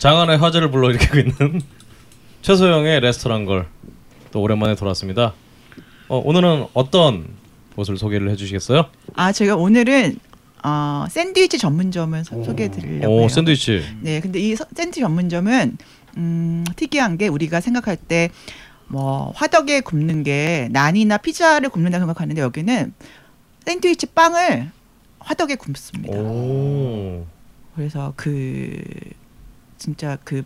장안의 화제를 불러일으키고 있는 최소영의 레스토랑 걸 또 오랜만에 돌아왔습니다. 어, 오늘은 어떤 곳을 소개를 해주시겠어요? 아 제가 오늘은 어, 샌드위치 전문점을 소- 소개해드리려고 오 해요. 샌드위치. 네, 근데 이 서- 샌드위치 전문점은 음, 특이한 게 우리가 생각할 때 뭐 화덕에 굽는 게 난이나 피자를 굽는다 생각하는데 여기는 샌드위치 빵을 화덕에 굽습니다. 오. 그래서 그 진짜 그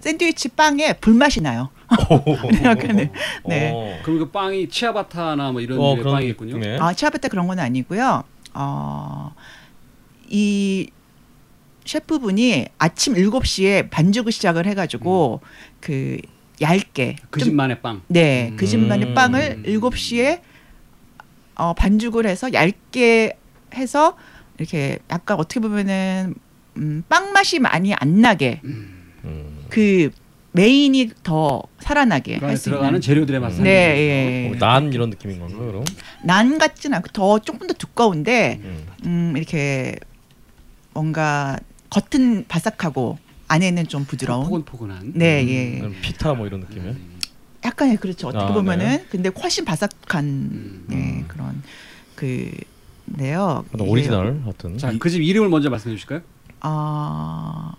샌드위치 빵에 불맛이 나요. 약간은 네. 어. 그럼 그 빵이 치아바타나 뭐 이런 어, 그런 빵이겠군요. 느낌이네. 아, 치아바타 그런 건 아니고요. 어, 이 셰프분이 아침 7시에 반죽을 시작을 해가지고 그 얇게 그 좀- 집만의 빵. 네, 그 집만의 음. 빵을 7시에 어, 반죽을 해서 얇게 해서 이렇게 약간 어떻게 보면은 음, 빵 맛이 많이 안 나게 음. 그 메인이 더 살아나게 그 안에 할수 들어가는 재료들의 맛. 네, 예. 어, 난 이런 느낌인 건가요, 그럼? 난 같진 않고 더 조금 더 두꺼운데 음. 음, 이렇게 뭔가 겉은 바삭하고 안에는 좀 부드러운. 포근포근한. 네, 예. 그럼 pita 뭐 이런 느낌이에요? 약간 그렇죠. 어떻게 아, 보면은 근데 훨씬 바삭한 음. 네, 그런 그인데요. 어떤 오리지널 같은. 자, 그 집 이름을 먼저 말씀해 주실까요? 어,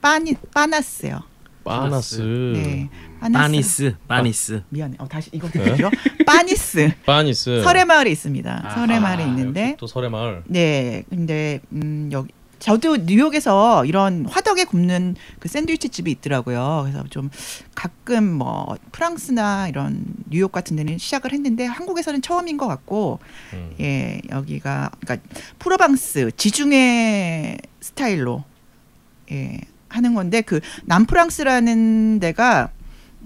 빠니 빠나스요. 빠니스. 네. 빠나스. 빠니스, 빠니스. 미안해. 어, 다시 이거 네. 되죠? 빠니스. 빠니스. 서래마을에 있습니다. 아, 서래마을에 아, 있는데 또 서래마을. 네, 근데 음 여기 저도 뉴욕에서 이런 화덕에 굽는 그 샌드위치 집이 있더라고요. 그래서 좀 가끔 뭐 프랑스나 이런 뉴욕 같은 데는 시작을 했는데 한국에서는 처음인 것 같고 음. 예 여기가 그러니까 프로방스 지중해 스타일로 예 하는 건데 그 남프랑스라는 데가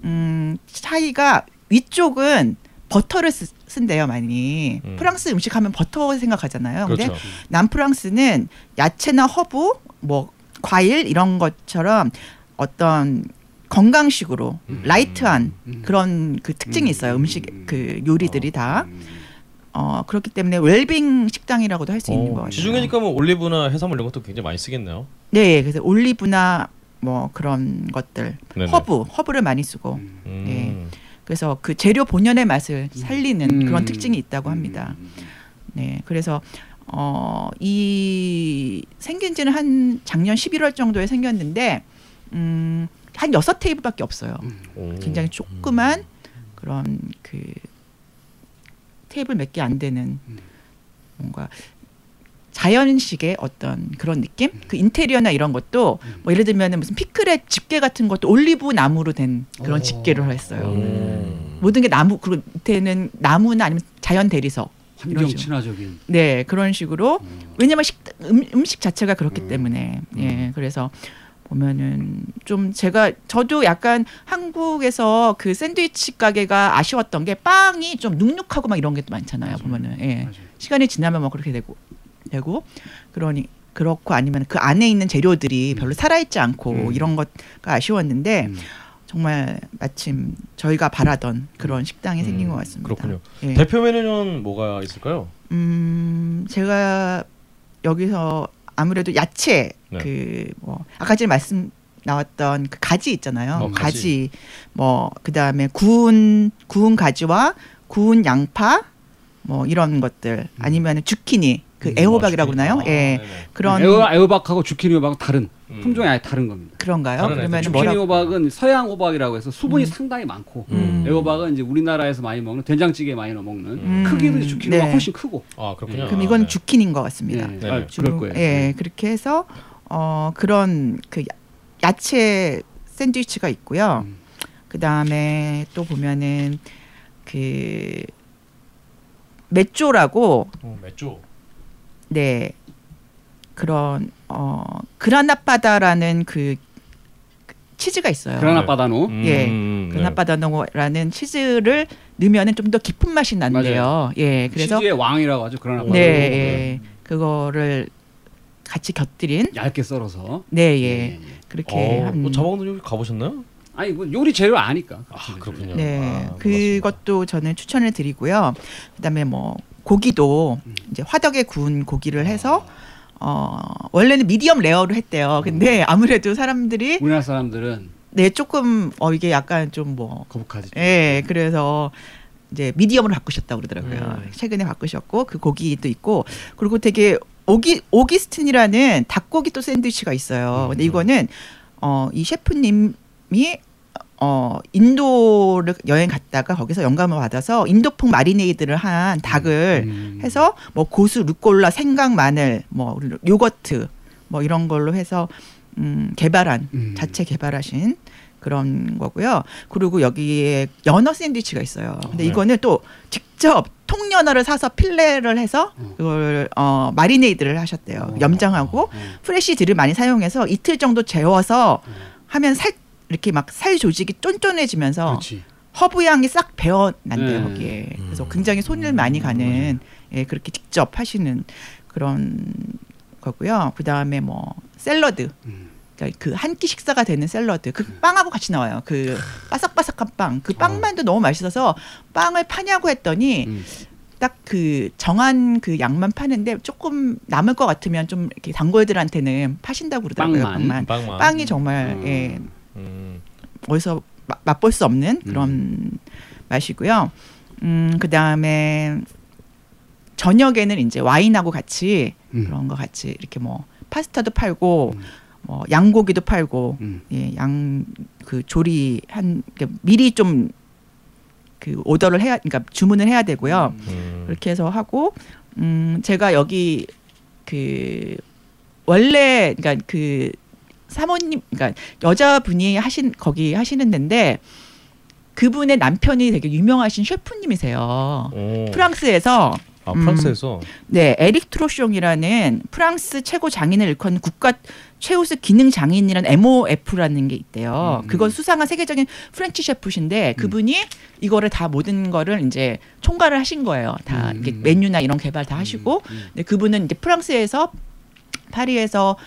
음 차이가 위쪽은 버터를 쓰, 쓴대요 많이 음. 프랑스 음식 하면 버터 생각하잖아요 근데 그렇죠. 남프랑스는 야채나 허브 뭐 과일 이런 것처럼 어떤 건강식으로 음. light한 음. 그런 그 특징이 있어요 음식 그 요리들이 다 음. 어, 그렇기 때문에 웰빙 식당이라고도 할 수 있는 것 어, 같아요. 지중해니까 뭐 올리브나 해산물 이런 것도 굉장히 많이 쓰겠네요. 네, 그래서 올리브나 뭐 그런 것들, 네네. 허브, 허브를 많이 쓰고 음. 음. 예. 그래서 그 재료 본연의 맛을 살리는 음. 그런 특징이 있다고 합니다. 음. 네, 그래서 어, 이 생긴 지는 한 작년 11월 정도에 생겼는데 음, 한 여섯 테이블밖에 없어요. 오. 굉장히 조그만 그런 그 테이블 몇 개 안 되는 음. 뭔가 자연식의 어떤 그런 느낌? 그 인테리어나 이런 것도 음. 뭐 예를 들면 무슨 피클의 집게 같은 것도 올리브 나무로 된 그런 오. 집게를 했어요. 음. 모든 게 나무 그리고 밑에는 나무나 아니면 자연 대리석. 환경. 친화적인. 네 그런 식으로 음. 왜냐면 식 음, 음식 자체가 그렇기 음. 때문에 예 그래서 보면은 좀 제가 저도 약간 한국에서 그 샌드위치 가게가 아쉬웠던 게 빵이 좀 눅눅하고 막 이런 게 또 많잖아요 맞아요. 보면은 예 맞아요. 시간이 지나면 뭐 그렇게 되고 되고 그러니 그렇고 아니면 그 안에 있는 재료들이 별로 살아있지 않고 음. 이런 것가 아쉬웠는데 음. 정말 마침 저희가 바라던 그런 식당이 생긴 음, 것 같습니다. 그렇군요. 예. 대표 메뉴는 뭐가 있을까요? 음, 제가 여기서 아무래도 야채 네. 그뭐 아까 전에 말씀 나왔던 그 가지 있잖아요. 어, 가지. 가지. 뭐 그다음에 구운 구운 가지와 구운 양파 뭐 이런 것들 아니면 주키니 그 음, 애호박이라고. 그러나요? 아, 예. 네네. 그런 에어, 애호 박하고 주키니 호박은 다른 음. 품종이 아예 다른 겁니다. 그런가요? 그러면. 주키니 뭐라 호박은 서양 호박이라고 해서 수분이 음. 상당히 많고 음. 애호박은 이제 우리나라에서 많이 먹는 된장찌개에 많이 넣어 먹는 음. 크기도 주키니 네. 호박 훨씬 크고. 아 그렇군요. 그럼 아, 이건 네. 주키니인 것 같습니다. 네. 네네. 아, 주로 그럴 거예요. 예, 그렇게 해서 어 그런 그 야- 야채 샌드위치가 있고요. 음. 그 다음에 또 보면은 그 메쪼라고 어, 맥주. 네 그런 어 그라나파다라는 그 치즈가 있어요. 그라나 바다노. 예. 음, 네. 그라나파다노라는 치즈를 넣으면은 좀 더 깊은 맛이 난대요. 예, 그래서 치즈의 왕이라고 하죠. Grana Padano. 네, 예, 그거를 같이 곁들인 얇게 썰어서. 네, 예, 그렇게 어, 한뭐 자방도 여기 가보셨나요? 아니 뭐 요리 재료 아니까. 아 그렇군요. 네, 아. 그것도 저는 추천을 드리고요. 그다음에 뭐 고기도 음. 이제 화덕에 구운 고기를 해서 어 원래는 medium rare로 했대요. 근데 아무래도 사람들이 우리나라 사람들은 네 조금 어 이게 약간 좀 뭐 거북하지. 예, 그래서 이제 미디엄으로 바꾸셨다고 그러더라고요. 음. 최근에 바꾸셨고 그 고기도 있고 그리고 되게 오기 오기스틴이라는 닭고기 또 샌드위치가 있어요. 근데 음. 이거는 어 이 셰프님이 어 인도를 여행 갔다가 거기서 영감을 받아서 인도풍 마리네이드를 한 닭을 음. 해서 뭐 고수, 루꼴라, 생강, 마늘, 뭐 요거트 뭐 이런 걸로 해서 음 개발한 음. 자체 개발하신 그런 거고요. 그리고 여기에 연어 샌드위치가 있어요. 근데 네. 이거는 또 직접 통연어를 사서 필레를 해서 어. 그걸 어 marinade를 하셨대요. 어. 염장하고 어. fresh dill을 많이 사용해서 이틀 정도 재워서 어. 하면 살 이렇게 막살 조직이 쫀쫀해지면서 그렇지. 허브 향이 싹 배어난대요 네. 거기에. 그래서 음. 굉장히 손을 많이 가는 예, 그렇게 직접 하시는 그런 거고요. 그 다음에 뭐 샐러드. 음. 그러니까 그 한 끼 식사가 되는 샐러드. 그 빵하고 같이 나와요. 그 바삭바삭한 빵. 그 빵만도 너무 맛있어서 빵을 파냐고 했더니 음. 딱그 정한 그 양만 파는데 조금 남을 것 같으면 좀 이렇게 단골들한테는 파신다고 그러더라고요. 빵만? 빵만. 빵만. 빵이 정말 음. 예, 음. 어디서 마- 맛볼 수 없는 그런 맛이고요. 음, 그 다음에 저녁에는 이제 와인하고 같이 음. 그런 거 같이 이렇게 뭐 파스타도 팔고 음. 뭐 양고기도 팔고 음. 예, 양 그 조리 한 그러니까 미리 좀 그 오더를 해야 그러니까 주문을 해야 되고요. 음. 그렇게 해서 하고 음 제가 여기 그 원래 그러니까 그 사모님 그러니까 여자분이 하신 거기 하시는 데인데 그분의 남편이 되게 유명하신 셰프님이세요. 오. 프랑스에서 아 프랑스에서 네 에릭 트로숑이라는 프랑스 최고 장인을 일컫는 국가 최우수 기능 장인이라는 MOF라는 게 있대요. 음. 그걸 수상한 세계적인 French 셰프신데 그분이 이거를 다 모든 거를 이제 총괄을 하신 거예요. 다 음. 이게 메뉴나 이런 개발 다 하시고 음. 근데 그분은 이제 프랑스에서 파리에서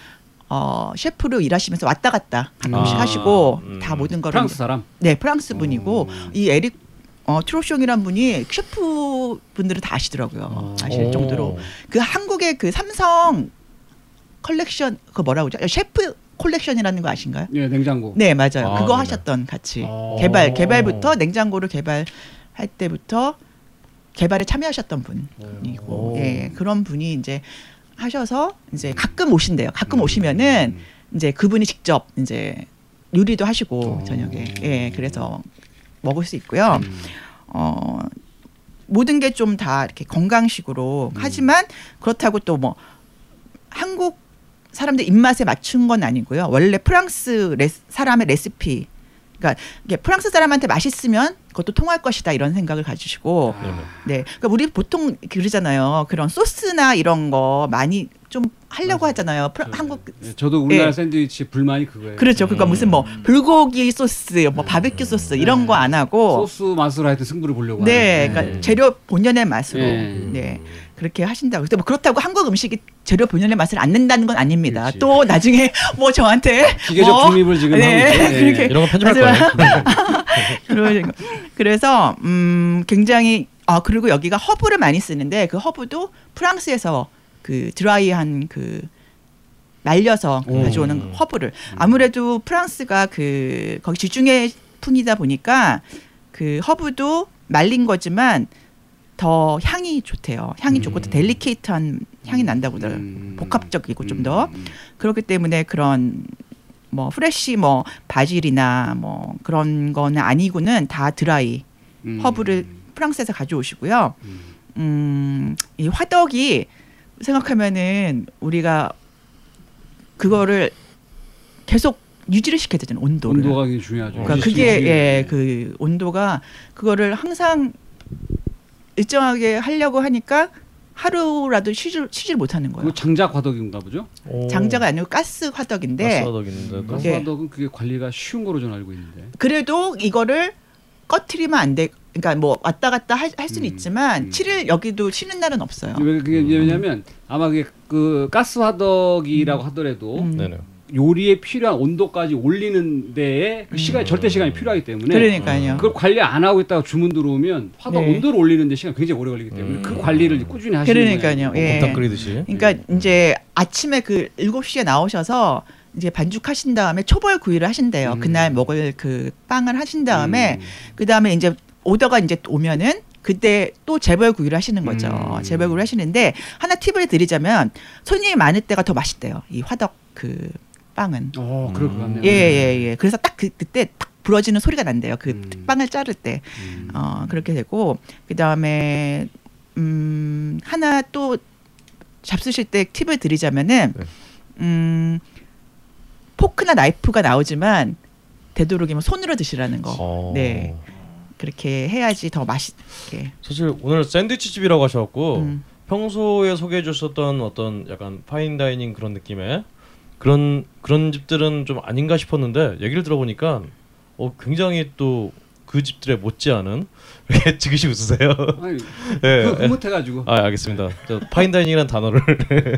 어 셰프로 일하시면서 왔다 갔다 가끔씩 아, 하시고 음. 다 모든 거를 프랑스 사람. 네 프랑스 분이고 어. 이 에릭 어, 트로숑이란 분이 셰프 분들을 다 아시더라고요. 어. 아실 오. 정도로 그 한국의 그 삼성 컬렉션 그 뭐라고 그러죠? 셰프 콜렉션이라는 거 아신가요? 예, 냉장고. 네 맞아요. 아, 그거 네네. 하셨던 같이 어. 개발 개발부터 냉장고를 개발할 때부터 개발에 참여하셨던 분이고 오. 예 그런 분이 이제 하셔서 이제 가끔 오신대요. 가끔 오시면은 음. 이제 그분이 직접 이제 요리도 하시고 어. 저녁에 예 그래서 먹을 수 있고요. 음. 어 모든 게 좀 다 이렇게 건강식으로 음. 하지만 그렇다고 또 뭐 한국 사람들 입맛에 맞춘 건 아니고요. 원래 프랑스 레, 사람의 레시피 그러니까 이게 프랑스 사람한테 맛있으면 그것도 통할 것이다 이런 생각을 가지시고 네네. 네. 그러니까 우리 보통 그러잖아요. 그런 소스나 이런 거 많이 좀 하려고 맞아요. 하잖아요. 프라- 저- 한국 예, 저도 우리나라 예. 샌드위치 불만이 그거예요. 그렇죠. 그러니까 음. 무슨 뭐 불고기 소스, 뭐 바베큐 소스 이런 거안 하고 소스 맛으로 하여튼 승부를 보려고 네, 하는데. 그러니까 재료 본연의 맛으로 예. 네 그렇게 하신다고. 근데 뭐 그렇다고 한국 음식이 재료 본연의 맛을 안 낸다는 건 아닙니다. 그렇지. 또 나중에 뭐 저한테 기계적 뭐, 중립을 지금 네, 하고 있죠. 예. 그렇게 이런 거 편집할 거예요. 그래서 음 굉장히 아 그리고 여기가 허브를 많이 쓰는데 그 허브도 프랑스에서 그 드라이한 그 말려서 오. 가져오는 허브를 아무래도 프랑스가 그 거기 지중해 풍이다 보니까 그 허브도 말린 거지만 더 향이 좋대요. 향이 좋고 더 음. delicate한 향이 난다고 음. 그러더라고요. 복합적이고 좀 더. 음. 그렇기 때문에 그런 뭐 fresh 뭐 바질이나 뭐 그런 거는 아니고는 다 드라이 음. 허브를 프랑스에서 가져오시고요. 음. 음, 이 화덕이 생각하면은 우리가 그거를 계속 유지를 시켜야 되잖아요. 온도를. 온도가 중요하죠. 그러니까 그게 시키기. 예, 그 온도가 그거를 항상 일정하게 하려고 하니까 하루라도 쉬질 쉬질 못하는 거예요. 장작 화덕인가 보죠? 오. 장자가 아니고 가스 화덕인데 가스 화덕 있는데도. 가스 네. 화덕은 그게 관리가 쉬운 거로 저는 알고 있는데. 그래도 이거를 꺼트리면 안 돼. 그러니까 뭐 왔다 갔다 할, 할 수는 음, 있지만 음. 칠일 여기도 쉬는 날은 없어요. 왜 그게 왜냐면 아마 그게 그 가스 화덕이라고 하더라도 음. 요리에 필요한 온도까지 올리는 데에 그 시간 이 절대 시간이 필요하기 때문에 그러니까요. 그걸 관리 안 하고 있다가 주문 들어오면 화덕 네. 온도를 올리는 데 시간 이 굉장히 오래 걸리기 때문에 음. 그 관리를 꾸준히 하시는 그러니까요. 거예요. 예. 곰탕 끓이듯이. 그러니까 이제 아침에 그 7시에 나오셔서 이제 반죽하신 다음에 초벌 구이를 하신대요. 음. 그날 먹을 그 빵을 하신 다음에 음. 그다음에 이제 오더가 이제 오면은 그때 또 재벌 구이를 하시는 거죠. 음. 재벌 구이를 하시는데 하나 팁을 드리자면 손님이 많을 때가 더 맛있대요. 이 화덕 그 빵은. 어, 그럴 것 같네요. 예, 예, 예. 그래서 딱 그, 그때 딱 부러지는 소리가 난대요. 그 음. 빵을 자를 때. 음. 어, 그렇게 되고 그다음에 음, 하나 또 잡수실 때 팁을 드리자면은 네. 음, 포크나 나이프가 나오지만 되도록이면 손으로 드시라는 거. 어. 네. 그렇게 해야지 더 맛있게. 사실 오늘 샌드위치 집이라고 하셔갖고 음. 평소에 소개해 주셨던 어떤 약간 fine dining 그런 느낌의 그런 그런 집들은 좀 아닌가 싶었는데 얘기를 들어보니까 어 굉장히 또 그 집들에 못지않은 왜 지그시 웃으세요? 아니, 예, 그 예. 흐뭇해가지고. 아 알겠습니다. 저 fine dining이라는 단어를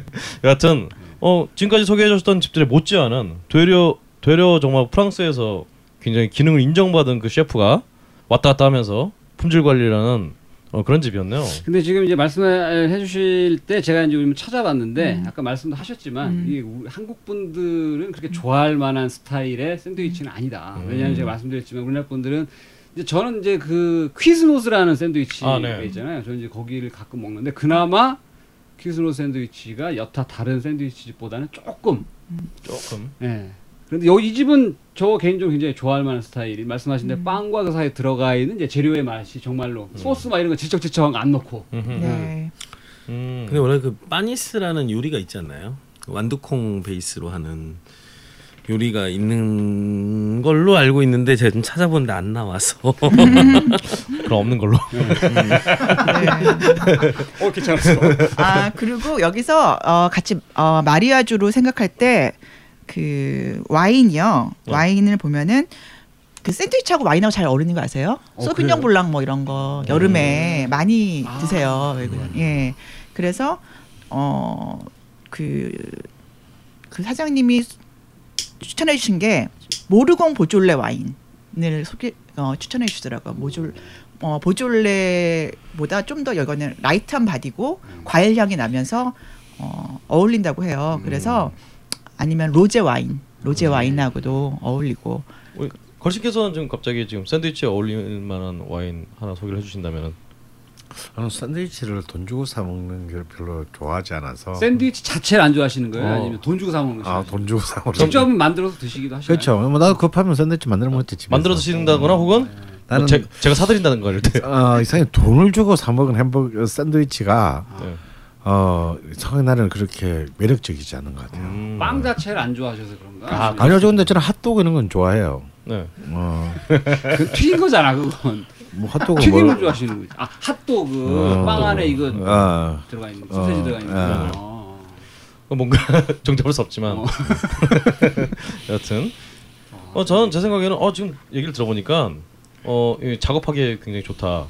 여하튼 어 지금까지 소개해 주셨던 집들에 못지않은 되려 되려 정말 프랑스에서 굉장히 기능을 인정받은 그 셰프가 왔다 갔다 하면서 품질 관리라는 어, 그런 집이었네요. 근데 지금 이제 말씀해 주실 때 제가 이제 좀 찾아봤는데 음. 아까 말씀도 하셨지만 음. 이 한국 분들은 그렇게 좋아할 만한 스타일의 샌드위치는 아니다. 음. 왜냐하면 제가 말씀드렸지만 우리나라 분들은 이제 저는 이제 그 퀴즈노스라는 샌드위치가 아, 네. 있잖아요. 저는 이제 거기를 가끔 먹는데 그나마 퀴즈노스 샌드위치가 여타 다른 샌드위치 집보다는 조금 조금 예. 그런데 여기 이 집은 저 개인적으로 굉장히 좋아할 만한 스타일이 말씀하신 대로 음. 빵과 그 사이에 들어가 있는 이제 재료의 맛이 정말로 소스 막 이런 거 질척질척한 거안 넣고. 네. 음. 근데 원래 그 빠니스라는 요리가 있잖아요. 완두콩 베이스로 하는 요리가 있는 걸로 알고 있는데 제가 좀 찾아보는데 안 나와서 그럼 없는 걸로. 네. 어 괜찮았어. 아 그리고 여기서 어, 같이 어, 마리아주로 생각할 때 그 와인이요. 네. 와인을 보면은 그 샌드위치하고 와인하고 잘 어울리는 거 아세요? 어, Sauvignon? Blanc 뭐 이런 거 여름에 많이 아. 드세요. 외국인. 예. 그래서 어그그 사장님이 추천해 주신 게 모르공 보졸레 와인을 소개 어, 추천해 주시더라고요. 모졸 어, 보졸레보다 좀더 이거는 light한 body고 과일 향이 나면서 어, 어울린다고 해요. 그래서 아니면 로제 와인, 로제 와인하고도 어울리고 걸씨께서는 지금 갑자기 지금 샌드위치에 어울릴 만한 와인 하나 소개를 해주신다면은 저는 샌드위치를 돈 주고 사 먹는 걸 별로 좋아하지 않아서 샌드위치 자체를 안 좋아하시는 거예요? 어. 아니면 돈 주고 사 먹는 거? 아돈 주고 사 먹는 직접 만들어서 드시기도 하시나요? 그렇죠. 뭐 나도 급하면 샌드위치 만들어 먹지 집에서. 만들어 드신다거나 혹은 나는 뭐 제, 제가 사드린다는 거 이럴 때. 어, 이상하게 돈을 주고 사 먹은 햄버거 샌드위치가 네. 어 나는 그렇게 매력적이지 않은 것 같아요. 음. 빵 자체를 안 좋아하셔서 그런가? 아, 저 근데 저는 핫도그 이런 건 좋아해요. 네. 어, 그 튀긴 거잖아 그건. 뭐 핫도그 튀김을 뭐 좋아하시는 거지. 아 핫도그 어, 빵 안에 이거 어, 들어가 있는 거, 소세지 어, 들어가 있는 어. 거. 어. 어, 뭔가 정잡을 수 없지만 어. 여튼 어 저는 제 생각에는 어 지금 얘기를 들어보니까 어이 작업하기에 굉장히 좋다.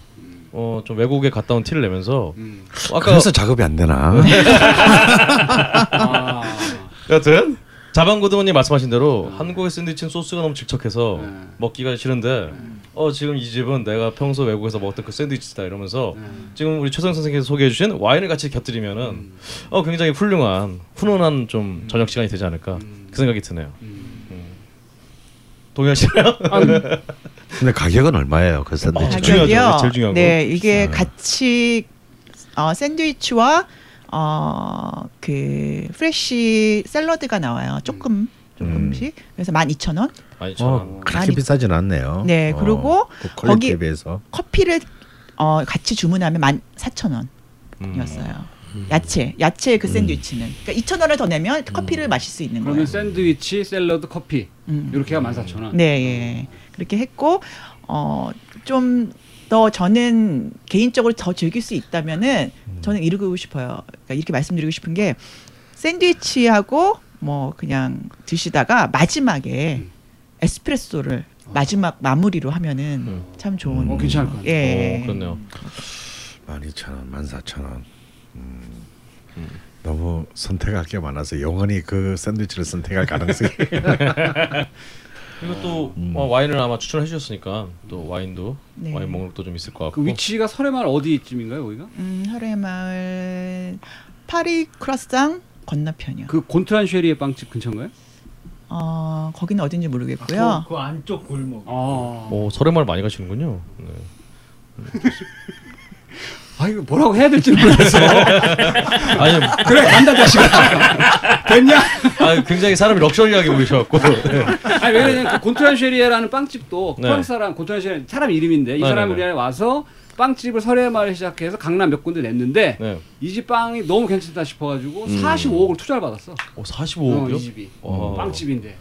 어 좀 외국에 갔다 온 티를 내면서 음. 아까 그래서 작업이 안 되나? 아. 여튼 자방고등원님 말씀하신 대로 한국의 샌드위치는 소스가 너무 질척해서 네. 먹기가 싫은데 어 지금 이 집은 내가 평소 외국에서 먹었던 그 샌드위치다 이러면서 네. 지금 우리 최성 선생님께서 소개해 주신 와인을 같이 곁들이면은 음. 어 굉장히 훌륭한 훈훈한 좀 저녁 시간이 되지 않을까 음. 그 생각이 드네요. 음. 동의하시나요? 근데 가격은 얼마예요, 그 샌드위치? 아, 중요하죠. 가격이요. 제일 중요한 거. 네, 이게 네. 같이 어, 샌드위치와 어, 그 fresh 샐러드가 나와요. 조금 조금씩. 그래서 12,000원. 아니 어, 저 그렇게 많이- 비싸진 않네요. 네, 어, 그리고 그 quality에 거기- 비해서. 커피를 어, 같이 주문하면 14,000원. 음. 이었어요. 야채, 야채 그 샌드위치는. 그러니까 2,000원을 더 내면 커피를 마실 수 있는 거예요. 그러면 샌드위치, 샐러드, 커피 음. 이렇게가 14,000원. 네, 예. 그렇게 했고 어, 좀 더 저는 개인적으로 더 즐길 수 있다면은 저는 이러고 싶어요. 그러니까 이렇게 말씀드리고 싶은 게 샌드위치하고 뭐 그냥 드시다가 마지막에 음. 에스프레소를 마지막 마무리로 하면은 음. 참 좋은. 어, 괜찮을 것 같아요. 예. 어, 그렇네요. 12,000원, 14,000원. 너무 선택할 게 많아서 영원히 그 샌드위치를 선택할 가능성이 그리고 또 어, 와인을 아마 추천해 주셨으니까 또 와인도 네. 와인 목록도 좀 있을 것 같고. 그 위치가 설해마을 어디쯤인가요, 거기가? 음, 하루의마을 파리 크로상 건너편이요. 그 곤트란 쉐리의 빵집 근처인가요? 어 거기는 어딘지 모르겠고요. 그, 그 안쪽 골목. 아. 오 설해마을 많이 가시는군요. 네. 아 이거 뭐라고 해야 될지 모르겠어. 아니 그래 간다 자식아. 됐냐? 아, 굉장히 사람이 luxury하게 보이셔갖고. 네. 아니 왜냐면 그 곤트란 쉐리에라는 빵집도 네. 프랑스 사람 곤트란 쉐리 사람 이름인데 이 네, 사람이 네, 네. 우리나라에 와서 빵집을 서래마을에 시작해서 강남 몇 군데 냈는데 네. 이집 빵이 너무 괜찮다 싶어가지고 음. 45억을 투자를 받았어. 오 어, 45억이요? 이 집이 와. 빵집인데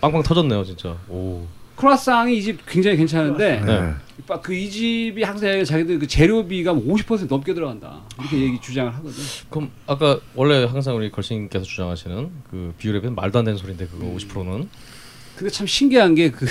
빵빵 터졌네요 진짜. 오. 크로아상이 이 집 굉장히 괜찮은데 네. 그이 집이 항상 자기들 그 재료비가 뭐50% 넘게 들어간다 이렇게 얘기 주장을 하거든. 그럼 아까 원래 항상 우리 걸신께서 주장하시는 그 비율에 비해 말도 안 되는 소리인데 그거 음. 50%는 근데 참 신기한 게그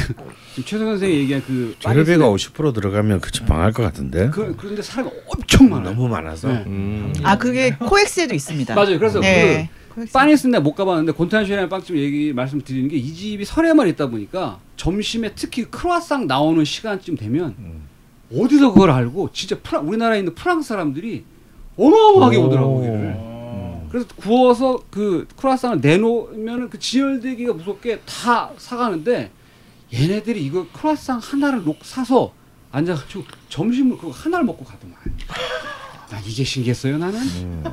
최성 선생이 얘기한 그 재료비가 파리스- 50% 들어가면 그치 망할 것 같은데 그 그런데 사람이 엄청 많아요. 너무 많아서 네. 음. 아 그게 코엑스에도 있습니다. 맞아요. 그래서 네. 그 파니스는 내가 못 가봤는데 곤탄슈라는 빵집 얘기 말씀드리는 게 이 집이 설에만 있다 보니까 점심에 특히 크로아상 나오는 시간쯤 되면 어디서 그걸 알고 진짜 프라, 우리나라에 있는 프랑스 사람들이 어마어마하게 오. 오더라고 요 그래서 구워서 그 크로아상을 내놓으면 그 지혈되기가 무섭게 다 사가는데 얘네들이 이거 크로아상 하나를 놓, 사서 앉아가지고 점심을 그거 하나를 먹고 가더만. 난 이게 신기했어요 나는.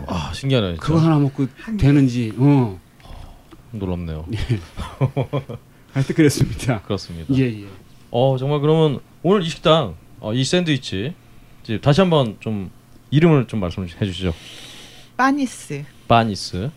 아 신기하네. 진짜. 그거 하나 먹고 되는지. 어. 놀랍네요. 하여튼 그랬습니다. 그렇습니다. 예 예. 어 정말 그러면 오늘 이 식당 어, 이 샌드위치 이제 다시 한번 좀 이름을 좀 말씀해 주시죠. 파니스. 파니스.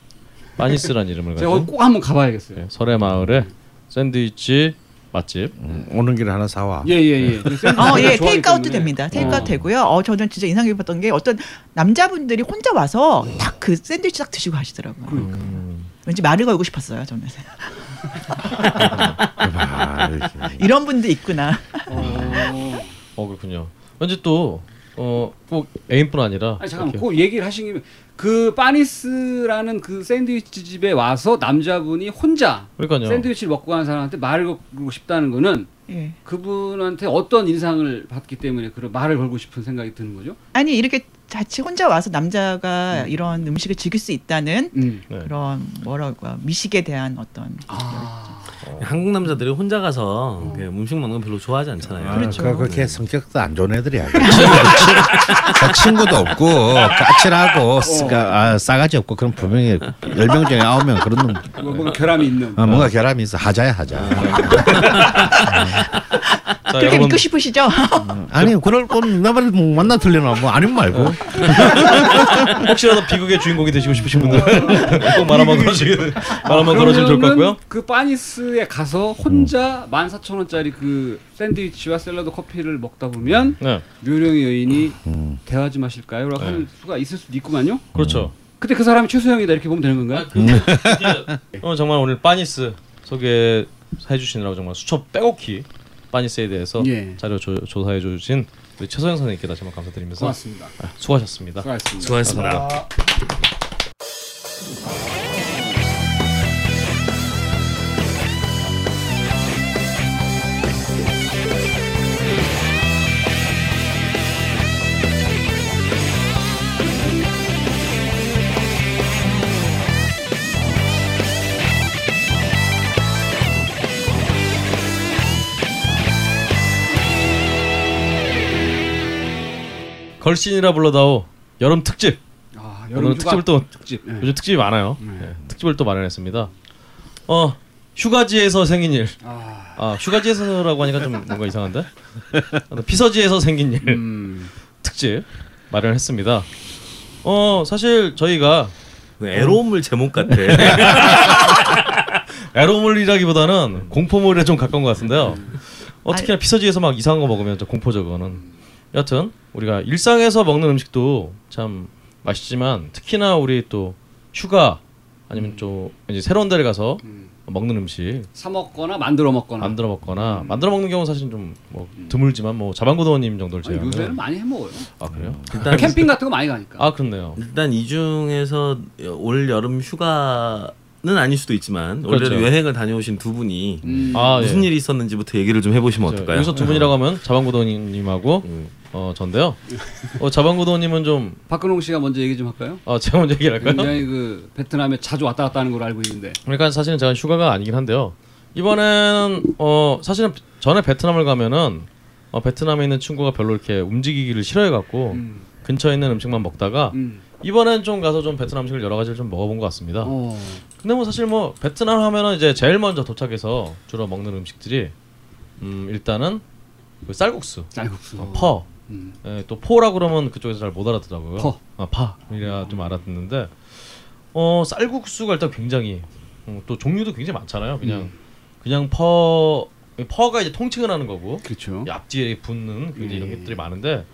파니스란 이름을 제가 가진 꼭 한번 가봐야겠어요. 네, 서래 마을의 샌드위치 맛집. 음, 오는 길에 하나 사와 예 예 예. 어, 예, 테이크아웃도 됩니다. 테이크아웃 어. 되고요. 어, 저는 진짜 인상 깊었던 게 어떤 남자분들이 혼자 와서 딱 그 샌드위치 딱 드시고 가시더라고요. 음, 왠지 말을 걸고 싶었어요, 저는. 이런 분도 있구나. 어. 어 그렇군요. 왠지 또 어 꼭 애인뿐 아니라 아니 잠깐만, 이렇게 그 얘기를 하신 김에 그 파니스라는 그 샌드위치 집에 와서 남자분이 혼자 그러니까요. 샌드위치를 먹고 가는 사람한테 말을 걸고 싶다는 거는 예. 그분한테 어떤 인상을 받기 때문에 그런 말을 걸고 싶은 생각이 드는 거죠? 아니 이렇게 자칫 혼자 와서 남자가 이런 음식을 즐길 수 있다는 음. 네. 그런 뭐라고 미식에 대한 어떤 아. 한국 남자들이 혼자 가서 그 음식 먹는 거 별로 좋아하지 않잖아요. 아, 그렇죠. 그, 그렇게 성격도 안 좋은 애들이야. 그 친구도, 친- 친구도 없고 까칠하고 싸가, 아, 싸가지 없고 그럼 분명히 열 명 중에 아홉 명 그런 놈. 뭐, 뭔가 결함이 있는. 아, 뭔가 결함이 있어 하자야 하자. 자, 그렇게 여러분 믿고 싶으시죠? 아니 그럴 건 나만 뭐 만나 틀리나 뭐 아니면 말고. 혹시라도 비극의 주인공이 되시고 싶으신 분들 꼭말 한번 걸어주시 말 한번 걸어주면 좋을 것 같고요. 그 파니스에 가서 혼자 14,000원짜리 그 샌드위치와 샐러드 커피를 먹다 보면 네, 묘령의 여인이 음. 대화 좀 하실까요? 라고 네. 할 수가 있을 수도 있구만요. 그렇죠. 근데 그 사람이 최수영이다 이렇게 보면 되는 건가요? 어, 정말 오늘 빠니스 소개 해 주시느라고 정말 수첩 빼곡히 빠니스에 대해서 예. 자료 조, 조사해 주신 우리 최소영 선생님께 다시 한번 감사드리면서 고맙습니다. 아, 수고하셨습니다. 수고하셨습니다. 수고하셨습니다. 걸신이라 불러다오 여름 특집. 아, 여름 특집을 또 특집. 예. 요즘 특집이 많아요. 네. 예, 특집을 또 마련했습니다. 어 휴가지에서 생긴 일. 아, 아 휴가지에서라고 하니까 좀 뭔가 이상한데? 피서지에서 생긴 일 음. 특집 마련했습니다. 어 사실 저희가 에로물 제목 같아. 에로물이라기보다는 공포물에 좀 가까운 것 같은데요. 어, 특히나 피서지에서 막 이상한 거 먹으면 좀 공포죠 그거는. 여튼 우리가 일상에서 먹는 음식도 참 맛있지만 특히나 우리 또 휴가 아니면 좀 이제 새로운 데를 가서 음. 먹는 음식 사 먹거나 만들어 먹거나. 만들어 먹거나 음. 만들어 먹는 경우는 사실 좀뭐 드물지만 뭐 자방고도원님 정도를 제외하면 요새는 많이 해 먹어요. 아 그래요? 일단 캠핑 같은 거 많이 가니까. 아 그렇네요. 일단 이 중에서 올 여름 휴가 는 아닐 수도 있지만 올 그렇죠. 여름 여행을 다녀오신 두 분이 음. 아, 무슨 예. 일이 있었는지부터 얘기를 좀 해보시면 저, 어떨까요? 여기서 두 분이라고 하면 자방고도원님하고 음. 어 전데요. 어 자방고도원님은 좀 박근홍 씨가 먼저 얘기 좀 할까요? 어, 제가 먼저 얘기를 할까요? 굉장히 그 베트남에 자주 왔다 갔다 하는 걸로 알고 있는데. 그러니까 사실은 제가 휴가가 아니긴 한데요. 이번에는 어 사실은 전에 베트남을 가면은 어, 베트남에 있는 친구가 별로 이렇게 움직이기를 싫어해갖고 음. 근처에 있는 음식만 먹다가 음. 이번엔 좀 가서 좀 베트남 음식을 여러 가지를 좀 먹어본 것 같습니다. 어. 근데 뭐 사실 뭐 베트남 하면은 이제 제일 먼저 도착해서 주로 먹는 음식들이 음 일단은 그 쌀국수, 쌀국수. 어, phở, 음. 예, 또 포라 그러면 그쪽에서 잘 못 알아듣더라고요. phở. 아, 파. 이래야 좀 알아듣는데 어 쌀국수가 일단 굉장히 어, 또 종류도 굉장히 많잖아요. 그냥 음. 그냥 phở phở가 이제 통칭을 하는 거고 그렇죠. 이 앞뒤에 붙는 그 이제 이런 예. 것들이 많은데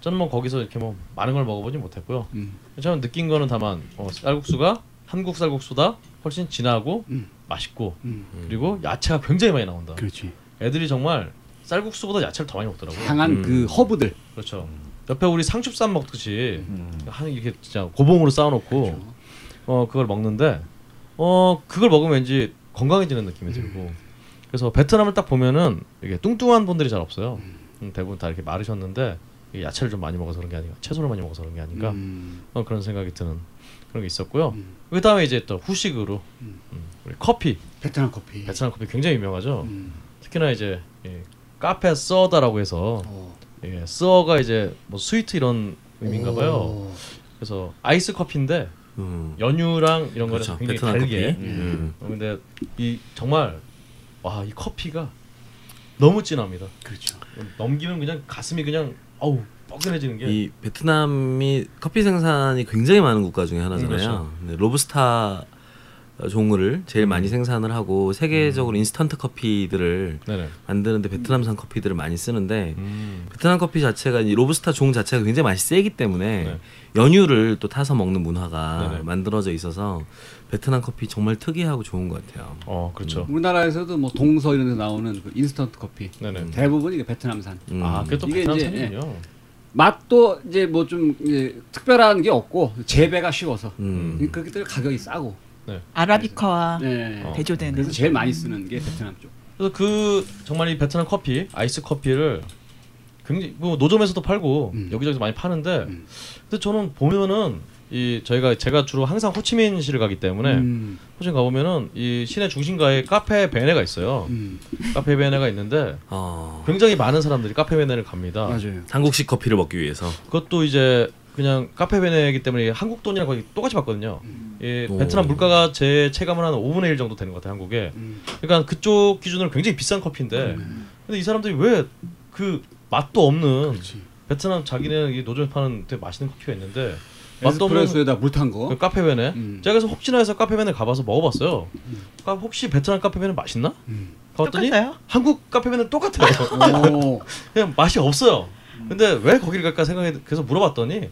저는 뭐 거기서 이렇게 뭐 많은 걸 먹어보지 못했고요. 음. 저는 느낀 거는 다만 어, 쌀국수가 한국 쌀국수다 훨씬 진하고 음. 맛있고 음. 그리고 야채가 굉장히 많이 나온다. 그렇지. 애들이 정말 쌀국수보다 야채를 더 많이 먹더라고요. 향한 음. 그 허브들. 그렇죠. 옆에 우리 상추쌈 먹듯이 음. 한 이렇게 진짜 고봉으로 쌓아놓고 그렇죠. 어 그걸 먹는데 어 그걸 먹으면 왠지 건강해지는 느낌이 들고 그래서 베트남을 딱 보면은 이게 뚱뚱한 분들이 잘 없어요. 음, 대부분 다 이렇게 마르셨는데 야채를 좀 많이 먹어서 그런 게 아닌가, 채소를 많이 먹어서 그런 게 아닌가 음. 어, 그런 생각이 드는 그런 게 있었고요. 음. 그 다음에 이제 또 후식으로 음. 음, 우리 커피 베트남 커피. 베트남 커피 굉장히 유명하죠. 음. 특히나 이제 예, 카페 써다라고 해서 어. 예, 써가 이제 뭐 스위트 이런 의미인가 봐요. 오. 그래서 아이스 커피인데 음. 연유랑 이런 그렇죠. 굉장히 베트남 달게. 커피. 음. 어, 근데 이 정말 와 이 커피가 너무 진합니다. 그렇죠. 넘기면 그냥 가슴이 그냥 어우 뻐근해지는 게. 이 베트남이 커피 생산이 굉장히 많은 국가 중에 하나잖아요. 그렇죠. 네, 로부스타 종을 제일 많이 생산을 하고 세계적으로 인스턴트 커피들을 네네. 만드는데 베트남산 커피들을 많이 쓰는데 음. 베트남 커피 자체가 이 로부스타 종 자체가 굉장히 맛이 세기 때문에 네. 연유를 또 타서 먹는 문화가 네네. 만들어져 있어서 베트남 커피 정말 특이하고 좋은 것 같아요. 어 그렇죠. 우리나라에서도 뭐 동서 이런 데 나오는 그 인스턴트 커피 네네. 대부분 이게 베트남산. 음. 아 그게 또 이게 베트남 이제, 산이군요. 맛도 이제 뭐 좀 특별한 게 없고 재배가 쉬워서 음. 그렇기 때문에 가격이 싸고. 아라비카와 네. 어. 대조되는 그래서 제일 많이 쓰는 게 베트남 쪽. 그래서 그 정말 이 베트남 커피 아이스 커피를 굉장히 뭐 노점에서도 팔고 음. 여기저기서 많이 파는데 음. 근데 저는 보면은 이 저희가 제가 주로 항상 호치민시를 가기 때문에 음. 호치민 가 보면은 이 시내 중심가에 카페 베네가 있어요. 음. 카페 베네가 있는데 어, 굉장히 많은 사람들이 카페 베네를 갑니다. 맞아요. 한국식 커피를 먹기 위해서. 그것도 이제 그냥 카페 베네이기 때문에 한국 돈이랑 거의 똑같이 받거든요. 이 오. 베트남 물가가 제 체감은 한 5분의 1 정도 되는 것 같아요, 한국에. 음. 그러니까 그쪽 기준으로 굉장히 비싼 커피인데 근데 이 사람들이 왜 그 맛도 없는 그렇지. 베트남 자기네 이 노점에 파는 되게 맛있는 커피가 있는데 맛도 없는 에스프레소에다 물 탄 거. 그 카페베네 음. 제가 그래서 혹시나 해서 카페베네 가봐서 먹어봤어요 아, 혹시 베트남 카페베네 맛있나? 음. 가봤더니 똑같아요? 한국 카페베네 똑같아요 오. 그냥 맛이 없어요 근데 왜 거기를 갈까 생각해 그래서 물어봤더니 어,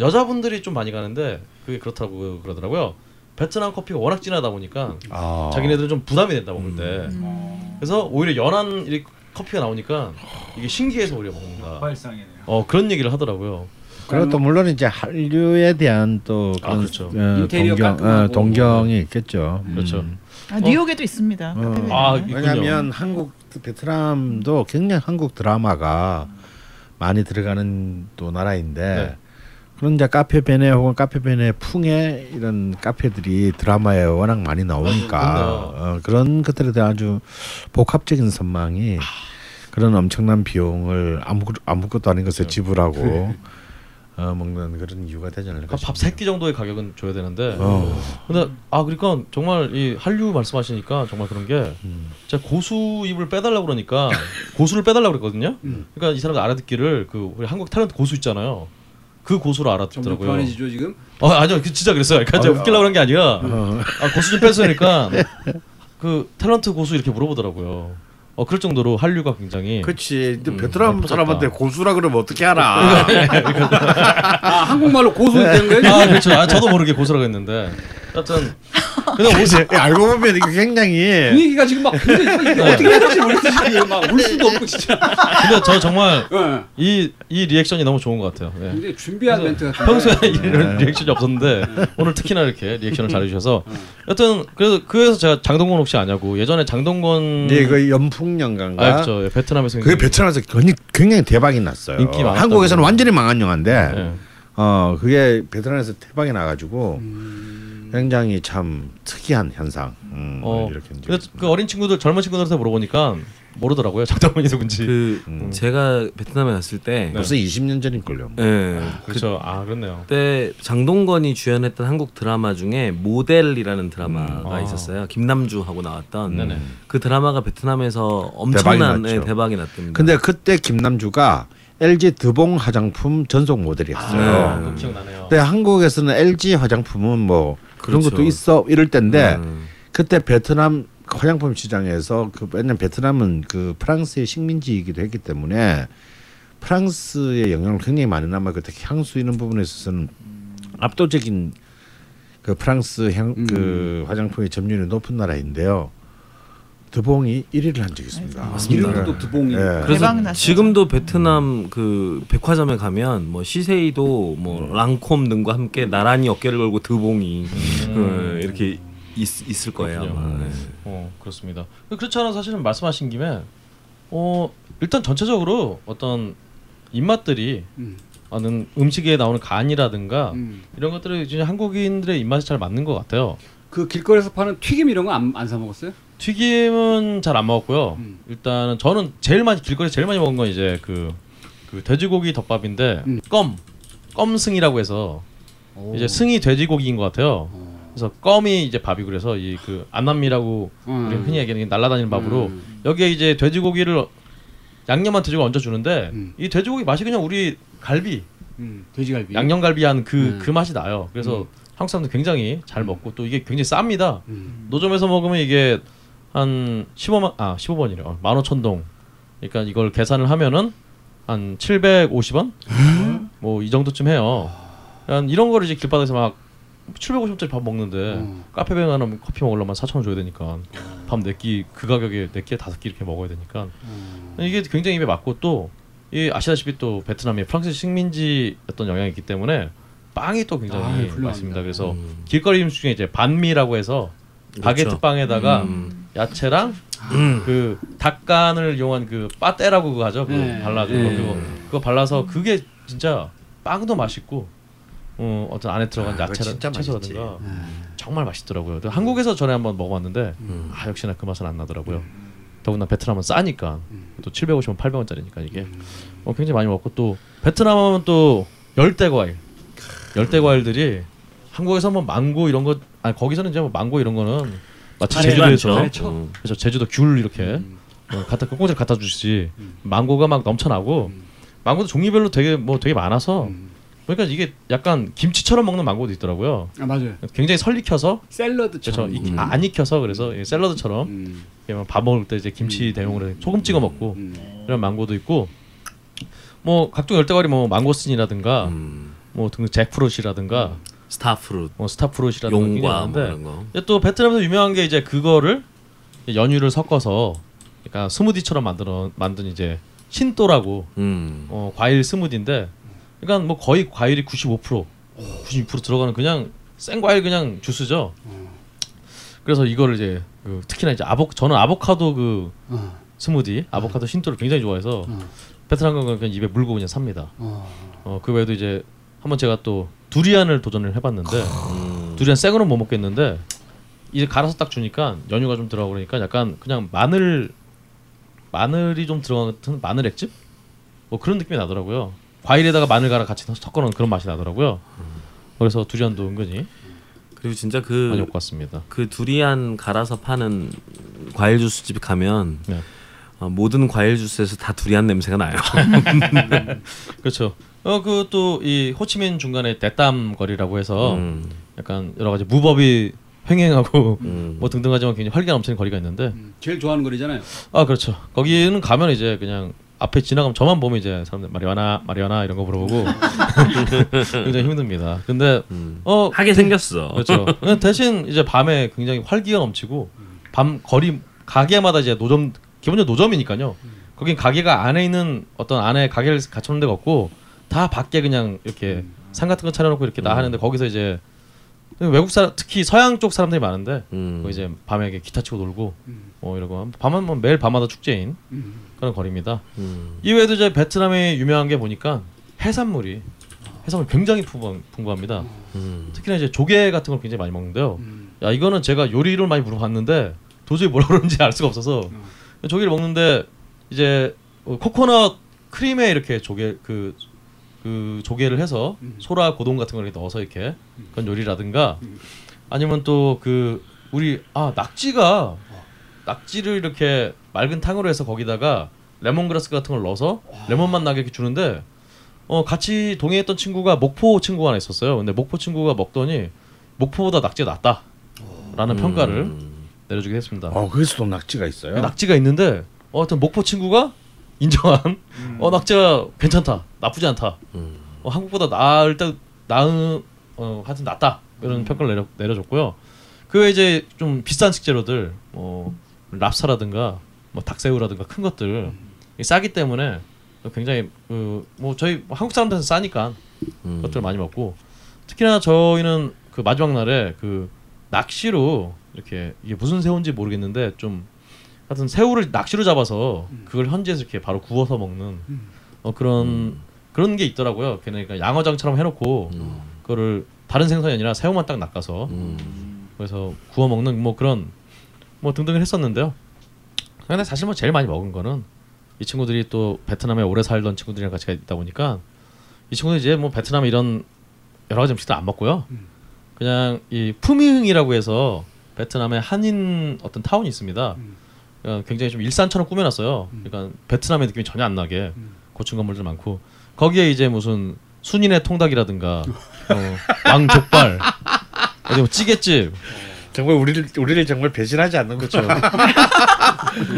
여자분들이 좀 많이 가는데 그게 그렇다고 그러더라고요 베트남 커피가 워낙 진하다 보니까 아. 자기네들은 좀 부담이 된다 먹을 때 음. 그래서 오히려 연한 이 커피가 나오니까 이게 신기해서 오히려 먹는다. 발상이네요. 어 그런 얘기를 하더라고요. 그리고 또 물론 이제 한류에 대한 또 아, 그런 그렇죠. 어, 인테리어 동경. 어, 동경이 있겠죠. 그렇죠. 음. 아, 뉴욕에도 있습니다. 어. 베네. 아. 왜냐하면 한국 베트남도 굉장히 한국 드라마가 많이 들어가는 또 나라인데 네. 그런 이제 카페 베네 혹은 카페 베네 풍의 이런 카페들이 드라마에 워낙 많이 나오니까 그렇네요. 어, 그런 것들에 대한 아주 복합적인 선망이 그런 엄청난 비용을 아무 아무것도 아닌 것에 지불하고 어, 먹는 그런 이유가 되지 않을까 그러니까 밥세 끼 정도의 가격은 줘야 되는데. 어. 근데 아 그러니까 정말 이 한류 말씀하시니까 정말 그런 게 음. 제가 고수 입을 빼달라고 그러니까 고수를 빼달라고 그랬거든요. 음. 그러니까 이 사람들 알아듣기를 그 우리 한국 탤런트 고수 있잖아요. 그 고수를 점점 알아듣더라고요. 불안해지죠 지금. 어 아니요 그 진짜 그랬어요. 그러니까 제가 아, 웃기려고 그런 게 아니라 어. 아, 고수 좀 뺐으니까 그 탤런트 고수 이렇게 물어보더라고요. 어 그럴 정도로 한류가 굉장히 그렇지. 근데 음, 베트남 퍼졌다. 사람한테 고수라 그러면 어떻게 알아? 아 한국말로 고수 된 거예요? 아 그렇죠. 아, 저도 모르게 고수라고 했는데 하여튼 근데 이제 알고 보면 이게 굉장히 분위기가 지금 막 이게 어떻게 해야 될지 모르겠어요. 막울 수도 없고 진짜. 근데 저 정말 예. 이이 리액션이 너무 좋은 것 같아요. 예. 굉장히 준비한 멘트 같은데. 평소에 이런 리액션이 없었는데 오늘 특히나 이렇게 리액션을 잘해주셔서 여튼 그래서 그래서 제가 장동건 혹시 아냐고 예전에 장동건 이제 그 연풍연가인가 아 그렇죠 예, 베트남에서 그게 베트남에서 굉장히, 굉장히 대박이 났어요. 인기 많았다고. 한국에서는 완전히 망한 영화인데 예. 어 그게 베트남에서 대박이 나가지고 굉장히 참 특이한 현상. 음, 어, 이렇게 이제 근데 그 어린 친구들 젊은 친구들한테 물어보니까 모르더라고요 장동건이 누군지 그 음. 제가 베트남에 갔을 때 벌써 20년 전일 걸요. 예. 그렇죠 아 그렇네요 그때 장동건이 주연했던 한국 드라마 중에 모델이라는 드라마가 음. 아. 있었어요. 김남주하고 나왔던 네네 그 드라마가 베트남에서 대박이 엄청난 났죠. 예, 대박이 났답니다. 근데 그때 김남주가 LG 드봉 화장품 전속 모델이었어요. 아, 그거 기억나네요 근데 한국에서는 LG 화장품은 뭐 그런 그렇죠. 것도 있어 이럴 때인데 음. 그때 베트남 화장품 시장에서 그 왜냐면 베트남은 그 프랑스의 식민지이기도 했기 때문에 프랑스의 영향을 굉장히 많이 남아 그 특히 향수 이런 부분에 있어서는 압도적인 그 프랑스 향그 화장품의 점유율이 높은 나라인데요. 드봉이 1위를 한 적이 있습니다. 맞습니다. 이름도 드봉이. 예. 네. 그래서. 지금도 베트남 그 백화점에 가면 뭐 시세이도 뭐 랑콤 등과 함께 나란히 어깨를 걸고 드봉이 어, 이렇게 있, 있을 거예요. 음. 네. 어 그렇습니다. 그렇지 않아 사실은 말씀하신 김에 어 일단 전체적으로 어떤 입맛들이 음. 하는 음식에 나오는 간이라든가 음. 이런 것들이 이제 한국인들의 입맛이 잘 맞는 것 같아요. 그 길거리에서 파는 튀김 이런 거안안사 먹었어요? 튀김은 잘 안 먹었고요. 음. 일단은 저는 제일 많이 길거리 에 제일 많이 먹은 건 이제 그, 그 돼지고기 덮밥인데 음. 껌 껌승이라고 해서 이제 승이 돼지고기인 것 같아요. 어. 그래서 껌이 이제 밥이 그래서 이 그 안남미라고 음. 우리 흔히 얘기하는 날라다니는 밥으로 음. 여기에 이제 돼지고기를 양념한 돼지고기 얹어 주는데 음. 이 돼지고기 맛이 그냥 우리 갈비 음. 돼지갈비. 양념갈비 한 그. 맛이 나요. 그래서 음. 한국 사람들 굉장히 잘 먹고 또 이게 굉장히 쌉니다. 음. 노점에서 먹으면 이게 한 15만 아 15번이래요. 어, 15,000동. 그러니까 이걸 계산을 하면은 한 750원? 뭐 이 정도쯤 해요. 그러니까 이런 거를 이제 길바닥에서 막 750원짜리 밥 먹는데 음. 카페 가면 커피 먹으려면 4,000원 줘야 되니까 밥 네 끼 그 가격에 네 끼에 다섯 끼 이렇게 먹어야 되니까 음. 이게 굉장히 입에 맞고 또 이 아시다시피 또 베트남이 프랑스 식민지였던 영향이 있기 때문에 빵이 또 아, 굉장히 훌륭합니다. 맛있습니다. 그래서 음. 길거리 음식 중에 이제 반미라고 해서 바게트 그렇죠. 빵에다가 음. 야채랑 음. 그 닭간을 이용한 그 빠떼라고 그거 하죠. 그거 네. 발라주고 네. 그거 그거 발라서 그게 진짜 빵도 맛있고 어 어떤 안에 들어간 아, 진짜 채소라든가 네. 정말 맛있더라고요. 한국에서 전에 한번 먹어봤는데 음. 아 역시나 그 맛은 안 나더라고요. 더군다나 베트남은 싸니까 또 750원, 800원짜리니까 이게 어, 굉장히 많이 먹고 또 베트남 하면 또 열대 과일, 열대 과일들이 한국에서 뭐 망고 이런 거 아니 거기서는 이제 뭐 망고 이런 거는 마치 많죠. 제주도에서 많죠. 음. 그래서 제주도 귤 이렇게 음. 어, 갖다 꽁꽁지를 갖다 주시지 망고가 막 넘쳐나고 음. 망고도 종류별로 되게 뭐 되게 많아서 음. 그러니까 이게 약간 김치처럼 먹는 망고도 있더라고요. 아 맞아요. 굉장히 설익혀서 샐러드처럼. 익- 음. 아, 안 익혀서 그래서 이 샐러드처럼 음. 막밥 먹을 때 이제 김치 음. 대용으로 소금 찍어 먹고 음. 이런 망고도 있고 뭐 각종 열대과일이 뭐 망고스틴이라든가 음. 뭐등 잭프루트이라든가 스타프루트, 뭐 스타프루트이라든가 굉장히 용과 뭐 이런 거. 근데 또 베트남에서 유명한 게 이제 그거를 연유를 섞어서 그러니까 스무디처럼 만들어 만든 이제 신또라고 음. 어, 과일 스무디인데 그러니까 뭐 거의 과일이 95% 96% 들어가는 그냥 생 과일 그냥 주스죠. 그래서 이거를 이제 그 특히나 이제 아보 저는 아보카도 그 어. 스무디 아보카도 신또를 굉장히 좋아해서 어. 베트남 가면 그냥 입에 물고 그냥 삽니다. 어. 어, 그 외에도 이제 한번 제가 또 두리안을 도전을 해봤는데 음. 두리안 생으로는 못 먹겠는데 이제 갈아서 딱 주니까 연유가 좀 들어가고 그러니까 약간 그냥 마늘 마늘이 좀 들어간 같은 마늘 액즙 뭐 그런 느낌이 나더라고요. 과일에다가 마늘 갈아 같이 섞어놓은 그런 맛이 나더라고요. 그래서 두리안도 은근히 그리고 진짜 많이 그 먹고 왔습니다. 그 두리안 갈아서 파는 과일 주스 집 가면 네. 어, 모든 과일 주스에서 다 두리안 냄새가 나요. 그렇죠. 어 그 또 이 호치민 중간에 대땀 거리라고 해서 음. 약간 여러 가지 무법이 횡행하고 음. 뭐 등등하지만 굉장히 활기가 넘치는 거리가 있는데 음. 제일 좋아하는 거리잖아요. 아 그렇죠. 거기는 가면 이제 그냥 앞에 지나가면 저만 보면 이제 사람들 마리아나 마리아나 이런 거 물어보고 굉장히 힘듭니다. 근데 음. 어 하게 생겼어. 그렇죠. 대신 이제 밤에 굉장히 활기가 넘치고 밤 거리 가게마다 이제 노점 기본적으로 노점이니까요. 거긴 가게가 안에 있는 어떤 안에 가게를 갖춰놓은 데가 없고 다 밖에 그냥 이렇게 상 같은 거 차려놓고 이렇게 나 하는데 거기서 이제 외국 사람 특히 서양 쪽 사람들이 많은데 음. 거 이제 밤에 이렇게 기타 치고 놀고 어 이러고 밤은 뭐 매일 밤마다 축제인 그런 거리입니다. 음. 이외에도 이제 베트남에 유명한 게 보니까 해산물이 해산물 굉장히 풍부, 풍부합니다. 음. 특히나 이제 조개 같은 걸 굉장히 많이 먹는데요. 야 이거는 제가 요리를 많이 물어봤는데 도저히 뭐라 그러는지 알 수가 없어서 조개를 먹는데 이제 어, 코코넛 크림에 이렇게 조개 그, 그 조개를 해서 소라 고동 같은 걸 이렇게 넣어서 이렇게 그런 요리라든가 아니면 또 그 우리 아 낙지가 낙지를 이렇게 맑은 탕으로 해서 거기다가 레몬그라스 같은 걸 넣어서 레몬맛 나게 이렇게 주는데 어 같이 동행했던 친구가 목포 친구가 하나 있었어요. 근데 목포 친구가 먹더니 목포보다 낙지가 낫다라는 평가를 음. 내려주게 했습니다. 어 거기서 또 낙지가 있어요. 낙지가 있는데 어, 하여튼 목포 친구가 인정한 어 낙지가 괜찮다. 나쁘지 않다. 음. 어, 한국보다 나을 때 나은 어 하여튼 낫다. 이런 평가를 내려 내려줬고요. 그 외에 이제 좀 비싼 식재료들 뭐 랍스타라든가 뭐 닭새우라든가 큰 것들 이 싸기 때문에 굉장히 그 뭐 저희 한국 사람들은 싸니까 음. 것들 많이 먹고 특히나 저희는 그 마지막 날에 그 낚시로 이렇게 이게 무슨 새우인지 모르겠는데 좀 하여튼 새우를 낚시로 잡아서 그걸 현지에서 이렇게 바로 구워서 먹는 어 그런 그런 게 있더라고요. 그러니까 양어장처럼 해놓고 음. 그거를 다른 생선이 아니라 새우만 딱 낚아서 음. 그래서 구워 먹는 뭐 그런 뭐 등등을 했었는데요. 근데 사실 뭐 제일 많이 먹은 거는 이 친구들이 또 베트남에 오래 살던 친구들이랑 같이 있다 보니까 이 친구들 이제 뭐 베트남 이런 여러 가지 음식들 안 먹고요. 그냥 이 푸밍이라고 해서 베트남의 한인 어떤 타운이 있습니다. 그러니까 굉장히 좀 일산처럼 꾸며놨어요. 그러니까 베트남의 느낌이 전혀 안 나게 고층 건물들 많고 거기에 이제 무슨 순인의 통닭이라든가 어, 왕 족발 어디 뭐 찌개집 정말 우리를 우리를 정말 배신하지 않는 거죠.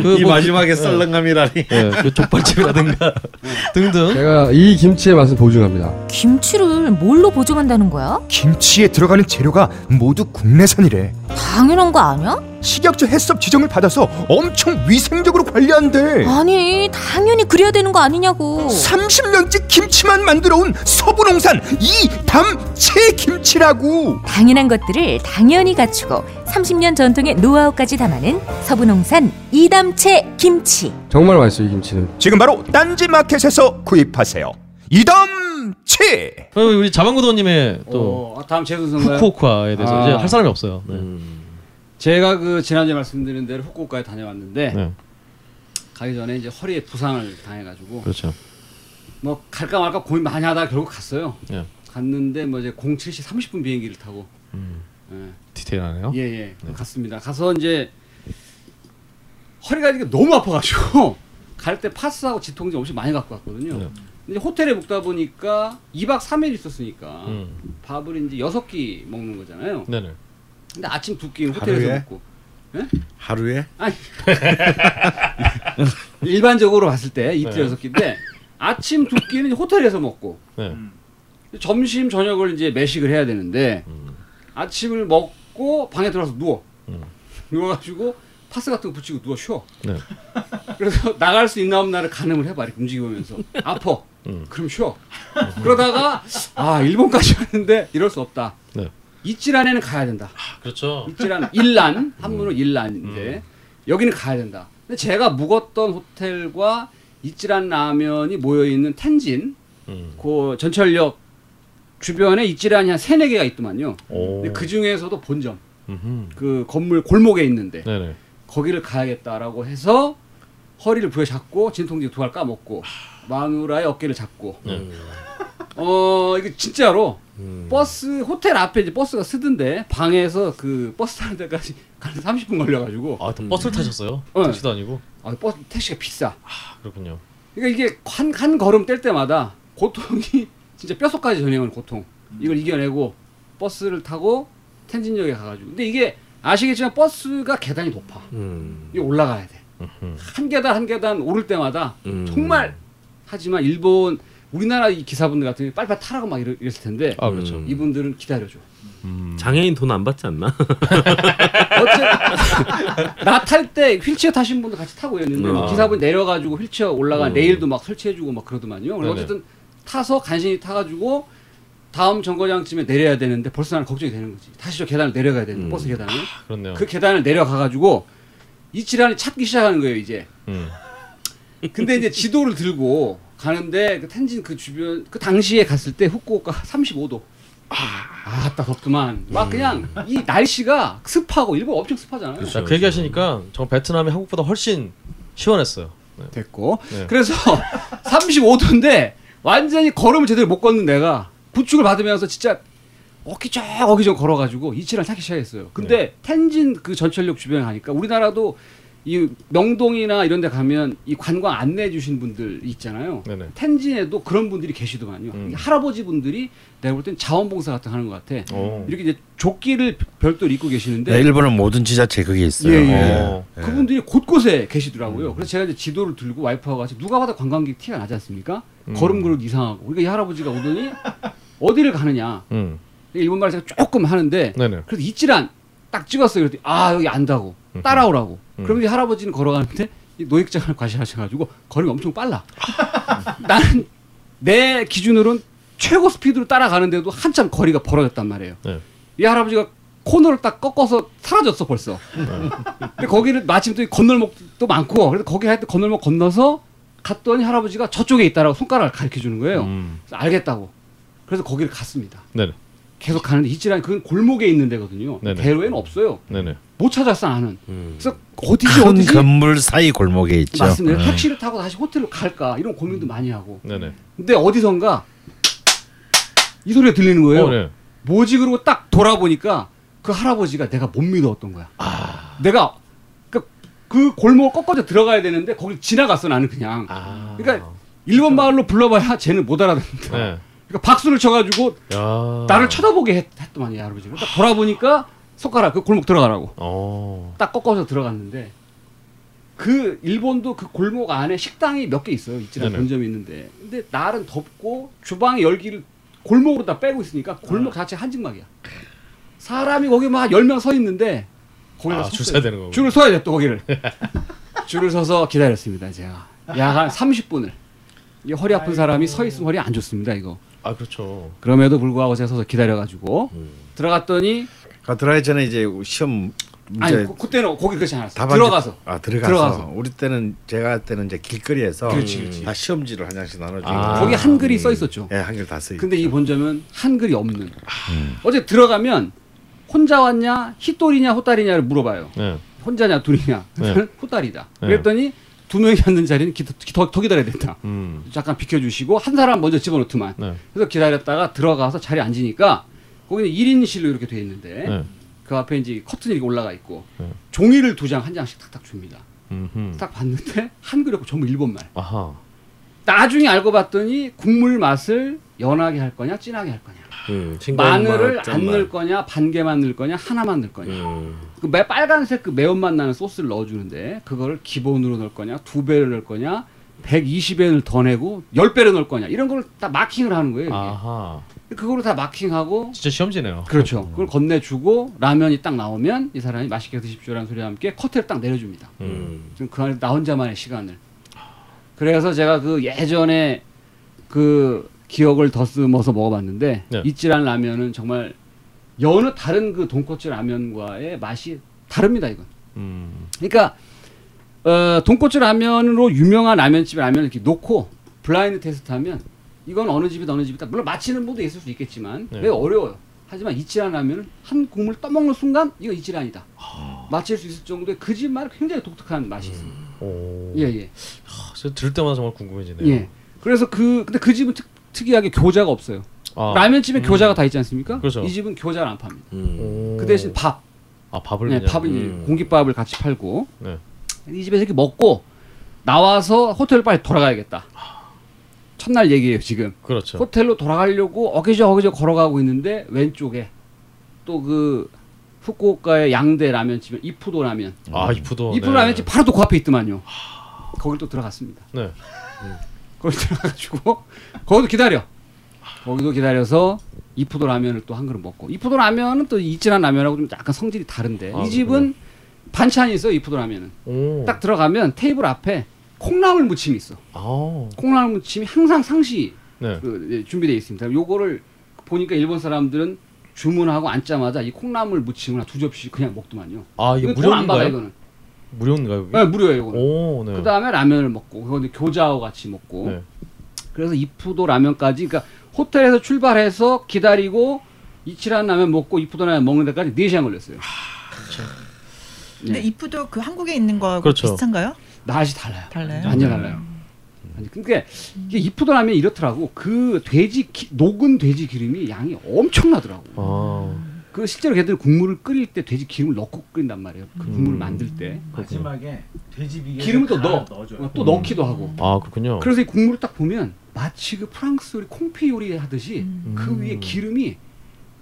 그 이 뭐 마지막에 썰렁함이라니. 예, 그 족발집이라든가 등등 제가 이 김치의 맛을 보증합니다. 김치를 뭘로 보증한다는 거야? 김치에 들어가는 재료가 모두 국내산이래. 당연한 거 아니야? 식약처 해썹 지정을 받아서 엄청 위생적으로 관리한대. 아니 당연히 그래야 되는 거 아니냐고 30년째 김치만 만들어 온 서부 농산 이담채 김치라고. 당연한 것들을 당연히 갖추고 30년 전통의 노하우까지 담아낸 서부 농산 이담채 김치 정말 맛있어요 이 김치는. 지금 바로 딴지 마켓에서 구입하세요. 이담채. 어, 우리 자방구도님의 또 어, 아, 다음 제도선가요? 후쿠오카에 대해서 아. 이제 할 사람이 없어요. 네. 음. 제가 그 지난주에 말씀드린 대로 후쿠오카에 다녀왔는데 네, 가기 전에 이제 허리에 부상을 당해가지고 그렇죠. 뭐 갈까 말까 고민 많이 하다가 결국 갔어요. 예. 갔는데 뭐 이제 07시 30분 비행기를 타고 음, 예. 디테일하네요. 예, 예. 갔습니다. 가서 이제 허리가 이게 너무 아파가지고 갈 때 파스하고 지통제 엄청 많이 갖고 갔거든요. 네. 근데 호텔에 묵다 보니까 2박 3일 있었으니까 음, 밥을 이제 여섯 끼 먹는 거잖아요. 네네. 근데 아침 두 끼는 호텔에서 하루에? 먹고 하루에 아니 일반적으로 봤을 때 이틀 네. 여섯 끼인데 아침 두 끼는 호텔에서 먹고 네. 점심 저녁을 이제 매식을 해야 되는데 아침을 먹고 방에 들어가서 누워 음. 누워가지고 파스 같은 거 붙이고 누워 쉬어 네. 그래서 나갈 수 있나 없나를 가늠을 해봐 이렇게 움직이면서 아파 음. 그럼 쉬어 그러다가 아 일본까지 왔는데 이럴 수 없다 네. 이찌란에는 가야 된다 아, 그렇죠. 이찌란 일란 한문으로 일란인데 여기는 가야 된다 근데 제가 묵었던 호텔과 이찌란 라면이 모여 있는 텐진 음. 그 전철역 주변에 이찌란이 한 세네 개가 있더만요. 오. 근데 그 중에서도 본점 음흠. 그 건물 골목에 있는데 네네. 거기를 가야겠다라고 해서 허리를 부여잡고 진통제 두 알 까먹고 마누라의 어깨를 잡고 네. 어 이게 진짜로 음. 버스 호텔 앞에 이제 버스가 서던데 방에서 그 버스 타는 데까지 가는 30분 걸려가지고 아, 또 버스를 타셨어요? 어. 택시도 아니고. 아, 버스 택시가 비싸. 아, 그렇군요. 그러니까 이게 한, 한 걸음 뗄 때마다 고통이 진짜 뼛속까지 전해오는 고통. 이걸 이겨내고 버스를 타고 텐진역에 가가지고. 근데 이게 아시겠지만 버스가 계단이 높아. 음. 이게 올라가야 돼. 한 계단 한 계단 오를 때마다 음. 정말 하지만 일본 우리나라 이 기사분들 같은 경우 빨리빨리 타라고 막 이랬, 을 텐데 아 그렇죠. 음. 이분들은 기다려줘. 장애인 돈 안 받지 않나? 나 탈 때 휠체어 타신 분도 같이 타고 있는데 아. 기사분 내려가지고 휠체어 올라간 음. 레일도 막 설치해주고 막 그러더만요. 어쨌든 타서 간신히 타가지고 다음 정거장쯤에 내려야 되는데 벌써 나는 걱정이 되는 거지. 다시 저 계단을 내려가야 되는데 음. 버스 계단을. 그렇네요. 그 계단을 내려가가지고 이치란이 찾기 시작하는 거예요 이제. 음. 근데 이제 지도를 들고 가는데 그 텐진 그 주변 그 당시에 갔을 때 후쿠오카 35도. 아, 아따 덥구만. 막 그냥 이 날씨가 습하고 일본 엄청 습하잖아요. 자, 그 얘기하시니까 정 베트남이 한국보다 훨씬 시원했어요. 네. 됐고. 네. 그래서 35도인데 완전히 걸음을 제대로 못 걷는 내가 부축을 받으면서 진짜 어기적 어기적 걸어가지고 이치랑 찾기 시작했어요. 근데 네. 텐진 그 전철역 주변에 가니까 우리나라도 이 명동이나 이런 데 가면 이 관광 안내해 주신 분들 있잖아요. 네네. 텐진에도 그런 분들이 계시더만요. 음. 이 할아버지 분들이 내가 볼 땐 자원봉사 같은 거 하는 것 같아. 오. 이렇게 이제 조끼를 별도로 입고 계시는데 네, 일본은 모든 지자체 그게 있어요. 예, 예. 어. 예. 그분들이 곳곳에 계시더라고요. 그래서 제가 이제 지도를 들고 와이프하고 같이 누가 봐도 관광객 티가 나지 않습니까? 음. 걸음 그릇 이상하고. 그러니까 이 할아버지가 오더니 어디를 가느냐. 음. 일본 말을 제가 조금 하는데 네네. 그래서 이치란 딱 찍었어요. 그랬더니 아 여기 안다고 따라오라고. 음. 그러면 이 할아버지는 걸어가는데 이 노획장을 과시하셔가지고 걸음이 엄청 빨라. 나는 내 기준으로는 최고 스피드로 따라가는데도 한참 거리가 벌어졌단 말이에요. 네. 이 할아버지가 코너를 딱 꺾어서 사라졌어 벌써. 근데 거기를 마침 또 건널목도 많고 그래서 거기 할때 건널목 건너서 갔더니 할아버지가 저쪽에 있다라고 손가락을 가르쳐 주는 거예요. 음. 그래서 알겠다고. 그래서 거기를 갔습니다. 네네. 계속 가는데 이치란 그건 골목에 있는 데거든요. 네네. 대로에는 없어요. 네네. 못 찾았어 나는. 음. 그래서 어디지 큰 어디지 건물 사이 골목에 있죠. 맞습니다. 네. 택시를 타고 다시 호텔로 갈까 이런 고민도 많이 하고. 네네. 근데 어디선가 이 소리가 들리는 거예요. 어, 네. 뭐지 그러고 딱 돌아보니까 그 할아버지가 내가 못 믿어왔던 거야. 아. 내가 그, 그 골목을 꺾어져 들어가야 되는데 거길 지나갔어 나는 그냥. 아. 그러니까 일본 말로 불러봐야 쟤는 못 알아듣는다. 네. 그러니까 박수를 쳐가지고 야. 나를 쳐다보게 했, 했더만이 할아버지가. 딱 돌아보니까 손가락 그 골목 들어가라고. 어. 딱 꺾어서 들어갔는데 그 일본도 그 골목 안에 식당이 몇 개 있어요. 네네. 본점이 있는데. 근데 날은 덥고 주방의 열기를 골목으로 다 빼고 있으니까 골목 아. 자체 한증막이야. 사람이 거기 막 열 명 서 있는데 거기다 아, 줄 서야 되는 거고. 줄을 서야 돼 또 거기를. 줄을 서서 기다렸습니다. 제가 약 한 30분을. 이 허리 아픈 사람이 서 있으면 허리 안 좋습니다. 이거. 아 그렇죠. 그럼에도 불구하고 제가 서서 기다려가지고 음. 들어갔더니 아, 들어가기 전에 이제 시험 문제 아니 그, 그때는 거기 그렇지 않았어. 들어가서. 아 들어가서. 들어가서. 우리 때는 제가 할 때는 이제 길거리에서 그렇지, 그렇지. 다 시험지를 한 장씩 나눠주고 아. 거기 한글이 써 있었죠. 예, 한글 다 써. 근데 이 본점은 한글이 없는. 음. 어제 들어가면 혼자 왔냐, 히토리냐, 호딸이냐를 물어봐요. 네. 혼자냐, 둘이냐. 네. 호딸이다. 네. 그랬더니 두 명이 앉는 자리는 기, 기, 더, 더 기다려야 된다. 음. 잠깐 비켜주시고 한 사람 먼저 집어넣더만. 네. 그래서 기다렸다가 들어가서 자리에 앉으니까 거기는 1인실로 이렇게 돼 있는데 네. 그 앞에 이제 커튼이 이렇게 올라가 있고 네. 종이를 두 장 한 장씩 탁탁 줍니다. 음흠. 딱 봤는데 한글이고 전부 일본말. 아하. 나중에 알고 봤더니 국물 맛을 연하게 할 거냐, 진하게 할 거냐. 음, 마늘을 맛, 안. 넣을 거냐, 반 개만 넣을 거냐, 하나만 넣을 거냐. 음. 그 매, 빨간색 그 매운맛 나는 소스를 넣어주는데 그거를 기본으로 넣을 거냐, 두 배를 넣을 거냐, 120엔을 더 내고 10배를 넣을 거냐 이런 걸 다 마킹을 하는 거예요. 그거를 다 마킹하고 진짜 시험지네요. 그렇죠. 그걸 건네주고 라면이 딱 나오면 이 사람이 맛있게 드십시오라는 소리와 함께 커트를 딱 내려줍니다. 음. 지금 그 안에 나 혼자만의 시간을. 그래서 제가 그 예전에 그 기억을 더듬어서 먹어봤는데 네. 이찌란 라면은 정말 여느 다른 그 돈코츠 라면과의 맛이 다릅니다 이건. 음. 그러니까 어, 돈코츠 라면으로 유명한 라면집 라면을 이렇게 놓고 블라인드 테스트하면 이건 어느 집이다 어느 집이다 물론 맞히는 분도 있을 수 있겠지만 네. 왜 어려워요. 하지만 이치란 라면은 한 국물 떠먹는 순간 이거 이치란이다. 맞힐 수 있을 정도의 그 집만 굉장히 독특한 맛이 있습니다. 오. 예 예. 아, 진짜 들을 때마다 정말 궁금해지네요. 예. 그래서 그 근데 그 집은 특, 특이하게 교자가 없어요. 아. 라면집에 교자가 다 있지 않습니까? 그렇죠. 이 집은 교자를 안 팝니다. 음. 오. 그 대신 밥, 아 밥을 네, 이제 음. 공깃밥을 같이 팔고 네. 이 집에서 이렇게 먹고 나와서 호텔 빨리 돌아가야겠다. 첫날 얘기예요 지금. 그렇죠. 호텔로 돌아가려고 어기저 어기저 걸어가고 있는데 왼쪽에 또 그 후쿠오카의 양대 라면집은 이푸도 라면. 아 이프도. 이푸도 네. 라면집 바로 또 그 앞에 있더만요. 거길 또 들어갔습니다. 네. 거기 들어가가지고 거기도 기다려. 거기도 기다려서 이푸도 라면을 또 한 그릇 먹고 이푸도 라면은 또 이진한 라면하고 좀 약간 성질이 다른데 아, 이 집은 반찬이 있어요 이푸도 라면은 오. 딱 들어가면 테이블 앞에 콩나물 무침이 있어 아. 콩나물 무침이 항상 상시 네. 그, 예, 준비되어 있습니다 요거를 보니까 일본 사람들은 주문하고 앉자마자 이 콩나물 무침을 한두 접시 그냥 먹더만요 아 이게 이거 무료인가요? 이거는 무료인가요? 여기? 네, 무료예요 이거는 오, 네. 그 다음에 라면을 먹고 그거는 교자와 같이 먹고 네. 그래서 이푸도 라면까지 그러니까 호텔에서 출발해서 기다리고 이치란 라면 먹고 이푸도 라면 먹는 데까지 4시간 걸렸어요. 근데 네. 이프도 그 한국에 있는 거 그렇죠. 비슷한가요? 맛이 달라요. 달라요? 완전 달라요. 아니 그러니까 이게 이푸도 라면 이렇더라고. 그 돼지 기- 녹은 돼지 기름이 양이 엄청나더라고. 아. 그 실제로 걔들 국물을 끓일 때 돼지 기름을 넣고 끓인단 말이에요. 그 국물을 만들 때 마지막에 돼지 비계 기름을 또 넣어. 넣어줘요. 어, 또 넣기도 하고. 아 그렇군요. 그래서 이 국물을 딱 보면 마치 그 프랑스 요리 콩피 요리 하듯이 그 위에 기름이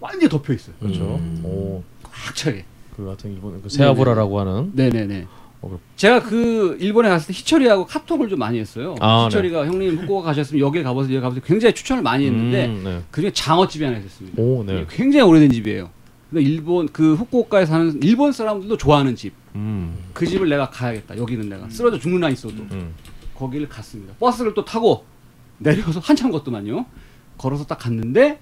완전히 덮여 있어요. 그렇죠. 음. 오. 꽉 차게. 그 같은 일본 그 세아브라라고 하는 네네네. 제가 그 일본에 갔을 때 희철이하고 카톡을 좀 많이 했어요. 아, 희철이가 형님 후쿠오카 가셨으면 여기 가보세요. 여기 가보세요. 굉장히 추천을 많이 했는데 음, 네. 그중에 장어집이 하나 있었습니다. 오, 네. 굉장히 오래된 집이에요. 근데 일본 그 후쿠오카에 사는 일본 사람들도 좋아하는 집. 음. 그 집을 내가 가야겠다. 여기는 내가 쓰러져 죽는 한 있어도 음. 거기를 갔습니다. 버스를 또 타고 내려서 한참 걷더만요. 걸어서 딱 갔는데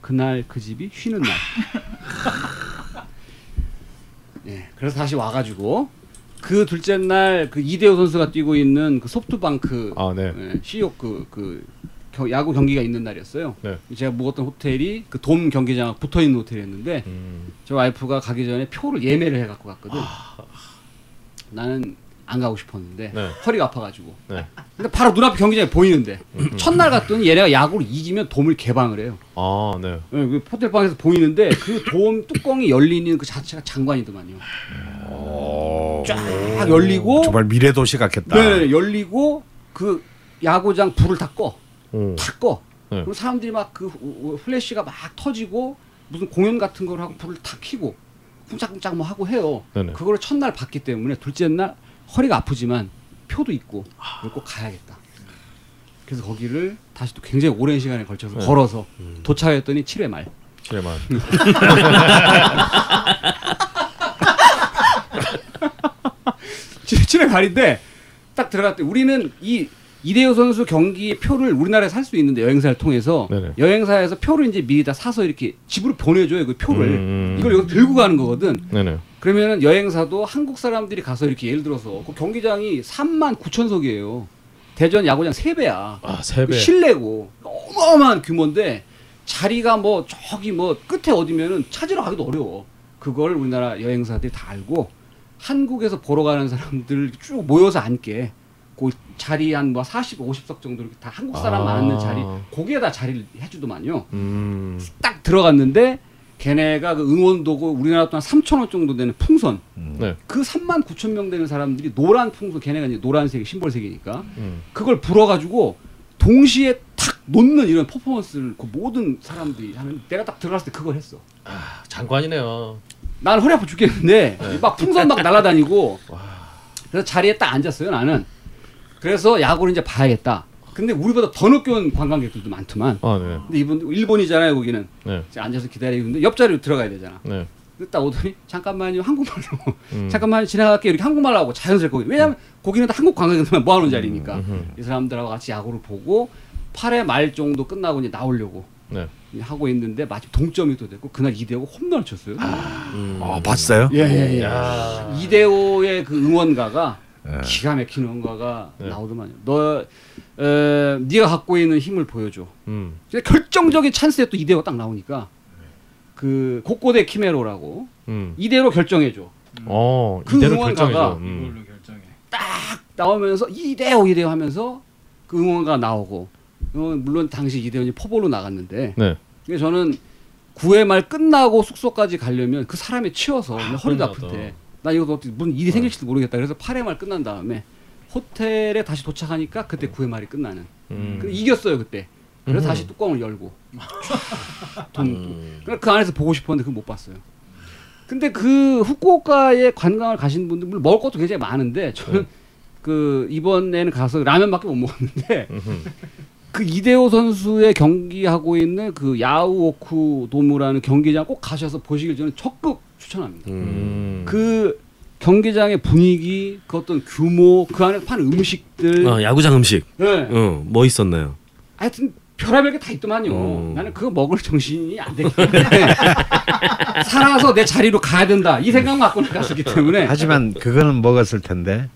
그날 그 집이 쉬는 날. 예, 그래서 다시 와가지고 그 둘째 날 그 이대호 선수가 뛰고 있는 그 소프트방크 아, 네. 예, CEO 그, 그 겨- 야구 경기가 있는 날이었어요. 네. 제가 묵었던 호텔이 그 돔 경기장 붙어 있는 호텔이었는데 음. 저 와이프가 가기 전에 표를 예매를 해 갖고 갔거든. 아. 나는 안 가고 싶었는데 네. 허리가 아파가지고. 네. 근데 바로 눈앞에 경기장이 보이는데 음. 첫날 갔더니 얘네가 야구를 이기면 돔을 개방을 해요. 아, 네. 예, 그 호텔방에서 보이는데 그 돔 뚜껑이 열리는 그 자체가 장관이더만요. 쫙 열리고 정말 미래 도시 같겠다. 네, 열리고 그 야구장 불을 다 꺼. 오. 다 꺼. 네. 그럼 사람들이 막 그 플래시가 막 터지고 무슨 공연 같은 걸 하고 불을 다 켜고 쿵짝쿵짝 뭐 하고 해요. 네네. 그걸 첫날 봤기 때문에 둘째 날 허리가 아프지만 표도 있고 이걸 꼭 가야겠다. 그래서 거기를 다시 또 굉장히 오랜 시간에 걸쳐서 네. 걸어서 도착했더니 7회 말. 7회만. 칠- 칠회 말인데 딱 들어갔더니 우리는 이 이대호 선수 경기 표를 우리나라에 살 수 있는데 여행사를 통해서 네네. 여행사에서 표를 이제 미리 다 사서 이렇게 집으로 보내줘요 그 표를 음. 이걸 여기 들고 가는 거거든 네네. 그러면은 여행사도 한국 사람들이 가서 이렇게 예를 들어서 그 경기장이 3만 9천석이에요 대전 야구장 3배야 아, 세 배. 실내고 어마어마한 규모인데 자리가 뭐 저기 뭐 끝에 어디면은 찾으러 가기도 어려워. 그걸 우리나라 여행사들이 다 알고 한국에서 보러 가는 사람들 쭉 모여서 앉게 그 자리 한 뭐 40, 50석 정도 이렇게 다 한국 사람 아. 많은 자리 거기에다 자리를 해주더만요. 음. 딱 들어갔는데 걔네가 그 응원도고 우리나라 돈 한 3천 원 정도 되는 풍선 네. 그 3만 9천 명 되는 사람들이 노란 풍선 걔네가 이제 노란색 심벌색이니까 음. 그걸 불어가지고 동시에 탁 놓는 이런 퍼포먼스를 그 모든 사람들이 하는 내가 딱 들어갔을 때 그걸 했어. 아, 장관이네요. 나는 허리 아파 죽겠는데 막 풍선 막 날아다니고 그래서 자리에 딱 앉았어요 나는. 그래서 야구를 이제 봐야겠다. 근데 우리보다 더 늦게 온 관광객들도 많더만. 아, 네. 근데 이분 일본이잖아요 거기는. 네. 이제 앉아서 기다리고 있는데 옆자리로 들어가야 되잖아. 네. 근데 딱 오더니 잠깐만요 한국말로 음. 잠깐만 지나갈게 이렇게 한국말로 하고 자연스럽게 왜냐면 거기는 다 한국 관광객들만 모아놓은 자리니까 음흠. 이 사람들하고 같이 야구를 보고 8회 말 정도 끝나고 이제 나오려고 네. 하고 있는데 마침 동점이 또 됐고 그날 이대호가 홈런을 쳤어요. 음. 아, 봤어요? 예예예. 야. 이대호의 그 응원가가 예. 기가 막힌 응원가가 네. 나오더만요. 너 에, 네가 갖고 있는 힘을 보여줘. 음. 근데 결정적인 찬스에 또 이대호가 딱 나오니까 그 곳곳의 키메로라고 음. 이대로 결정해줘. 어, 그 이대로 응원가가 결정이죠. 음. 이걸로 결정해. 나오면서 이대호 이대호 하면서 그 응원가 나오고 어, 물론 당시 이대호이 포볼로 나갔는데 네. 그래서 저는 9회 말 끝나고 숙소까지 가려면 그 사람에 치여서 허리도 아플 그러나 때나 이거 어떻게 무슨 일이 생길지도 모르겠다 그래서 8회 말 끝난 다음에 호텔에 다시 도착하니까 그때 9회 말이 끝나는 음. 근데 이겼어요 그때 그래서 음. 다시 뚜껑을 열고 돈 음. 그 안에서 보고 싶었는데 그걸 못 봤어요 근데 그 후쿠오카에 관광을 가신 분들 물론 먹을 것도 굉장히 많은데 저는 네. 그 이번에는 가서 라면밖에 못 먹었는데 그 이대호 선수의 경기하고 있는 그 야우오쿠 도무라는 경기장 꼭 가셔서 보시길 저는 적극 추천합니다. 음. 그 경기장의 분위기, 그 어떤 규모, 그 안에 파는 음식들, 어, 야구장 음식. 네. 어, 뭐 있었나요? 하여튼 별의별 게 다 있더만요. 음. 나는 그거 먹을 정신이 안 되기 때문에 살아서 내 자리로 가야 된다 이 생각만 갖고 갔었기 때문에 하지만 그거는 먹었을 텐데.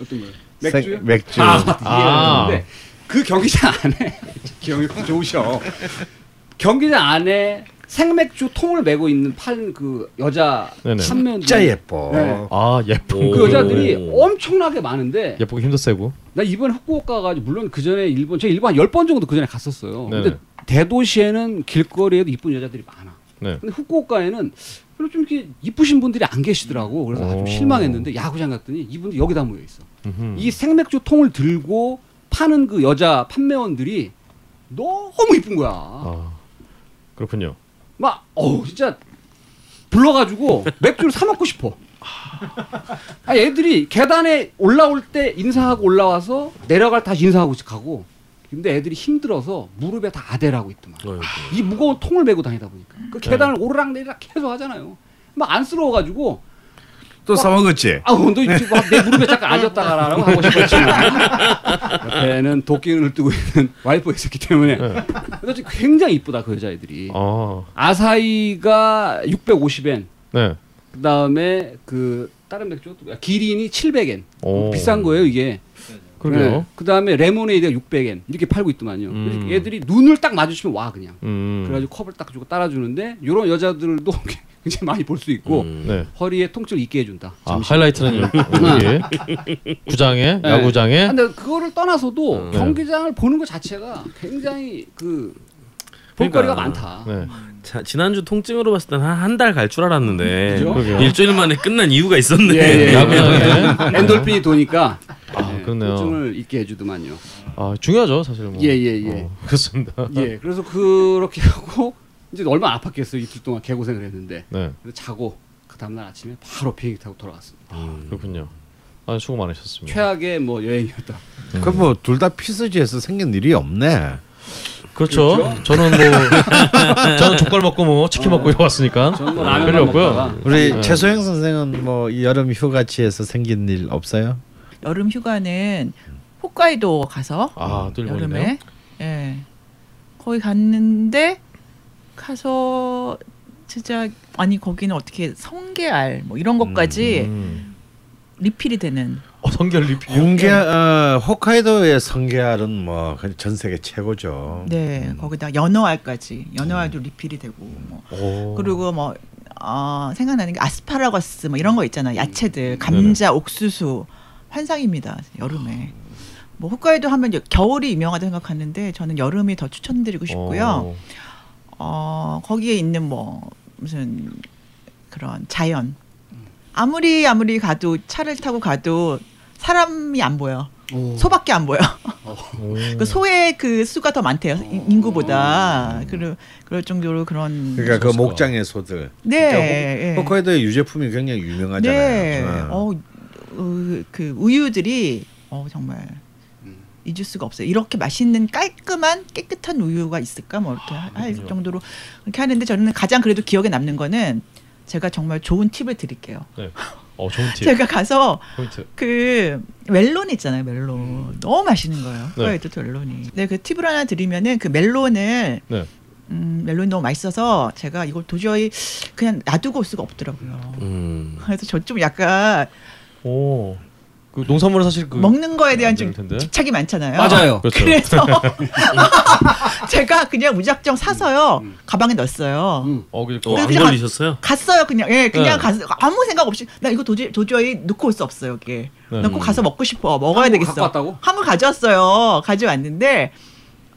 어떤 거요? 생- 맥주? 맥주. 아, 아. 이해했는데 그 경기장 안에 기억이 좋으셔. 경기장 안에 생맥주 통을 메고 있는 팔 그 여자. 판매원 진짜 예뻐. 네. 아. 오. 그 여자들이 엄청나게 많은데 예쁘고 힘도 세고. 나 이번 후쿠오카 가지고 물론 그 전에 일본 제가 일본 한 10번 정도 그 전에 갔었어요. 네네. 근데 대도시에는 길거리에도 이쁜 여자들이 많아. 네. 근데 후쿠오카에는 별로 좀 이렇게 이쁘신 분들이 안 계시더라고. 그래서 아주 오. 실망했는데 야구장 갔더니 이분들 여기다 모여 있어. 음흠. 이 생맥주 통을 들고 파는 그 여자 판매원들이 너무 이쁜 거야. 아 그렇군요. 막 어우 진짜 불러가지고 맥주를 사 먹고 싶어. 아 애들이 계단에 올라올 때 인사하고 올라와서 내려갈 때 다시 인사하고 가고. 근데 애들이 힘들어서 무릎에 다 아대라고 있더만. 어이구. 이 무거운 통을 메고 다니다 보니까 그 계단을 오르락 내리락 계속 하잖아요. 막 안쓰러워가지고 또 사먹었지. 아우 너 이제 막내 무릎에 잠깐 앉았다가라고 하고 싶었지만 옆에는 도끼를 뜨고 있는 와이프가 있었기 때문에 네. 그래서 굉장히 이쁘다 그 여자애들이 아 아사히가 650엔 네. 그 다음에 그 다른 맥주 또 기린이 700엔 오. 비싼 거예요 이게 그러게요. 그 다음에 레모네이드가 600엔 이렇게 팔고 있더만요 음. 애들이 눈을 딱 마주치면 와 그냥 음. 그래가지고 컵을 딱 주고 따라주는데 이런 여자들도 굉장히 많이 볼 수 있고 음. 네. 허리에 통증을 잊게 해준다 아 하이라이트는 여기 구장에 네. 야구장에 근데 그거를 떠나서도 음. 경기장을 보는 것 자체가 굉장히 그 볼거리가 그러니까. 많다. 네. 자, 지난주 통증으로 봤을 때는 한달 갈 줄 알았는데 그죠? 그러게요. 일주일 만에 끝난 이유가 있었네. 예, 예. 야구장에 엔돌핀이 도니까 아, 네, 그렇네요. 통증을 잊게 해주더만요. 아 중요하죠 사실 뭐. 예, 예, 예. 어, 그렇습니다. 예, 그래서 그렇게 하고 이제 얼마나 아팠겠어요 이틀 동안 개고생을 했는데 네 자고 그 다음날 아침에 바로 비행기 타고 돌아갔습니다. 그렇군요. 아 수고 많으셨습니다. 최악의 뭐 여행이었다. 그럼 뭐 둘 다 피스지에서 생긴 일이 없네. 그렇죠. 저는 뭐 저는 족발 먹고 뭐 치킨 먹고 이러 왔으니까 뭐 네, 별로 없고요. 우리 네. 최소영 선생은 뭐이 여름 휴가지에서 생긴 일 없어요? 여름 휴가는 홋카이도 가서 아또 일본이네요. 여름에 예 거기 갔는데 가서 진짜 아니 거기는 어떻게 성게알 뭐 이런 것까지 음. 리필이 되는 어, 성결 리필. 홍게 어, 홋카이도의 성게알은 뭐 전 세계 최고죠. 네 음. 거기다 연어알까지 연어알도 리필이 되고 뭐 오. 그리고 뭐 어, 생각나는 게 아스파라거스 뭐 이런 거 있잖아요 음. 야채들 감자 옥수수 환상입니다 여름에 뭐 홋카이도 하면 여- 겨울이 유명하다 생각하는데 저는 여름이 더 추천드리고 싶고요 어. 어 거기에 있는 뭐 무슨 그런 자연 아무리 아무리 가도 차를 타고 가도 사람이 안 보여 소밖에 안 보여 오. 그 소의 그 수가 더 많대요 인- 인구보다 그럴 그럴 정도로 그런 그러니까 그. 목장의 소들. 네 진짜 예. 호- 홋카이도의 유제품이 굉장히 유명하잖아요. 네. 어. 어, 어, 그 우유들이 어 정말 잊을 수가 없어요. 이렇게 맛있는 깔끔한 깨끗한 우유가 있을까 뭐 이렇게 하- 할 정도로 그렇게 하는데 저는 가장 그래도 기억에 남는 거는 제가 정말 좋은 팁을 드릴게요. 네. 어 좋은 팁. 제가 가서 포인트. 그 멜론 있잖아요, 멜론. 너무 맛있는 거예요. 네. 네. 또 멜론이. 네, 그 팁을 하나 드리면은 그 멜론을 네. 음, 멜론이 너무 맛있어서 제가 이걸 도저히 그냥 놔두고 올 수가 없더라고요. 음. 그래서 저 좀 약간 오. 그 농산물은 사실 그 먹는 거에 대한 안좀 텐데. 집착이 많잖아요. 맞아요. 그렇죠. 그래서 제가 그냥 무작정 사서요 음. 가방에 넣었어요. 음. 어, 그, 어, 안 그냥 걸리셨어요? 갔어요 그냥 예 그냥 네. 가서 아무 생각 없이 나 이거 도저히, 도저히 놓고 올 수 없어요 여기 네. 놓고 가서 먹고 싶어 먹어야 한국 되겠어 갖고 왔다고? 한국 가져왔어요 가져왔는데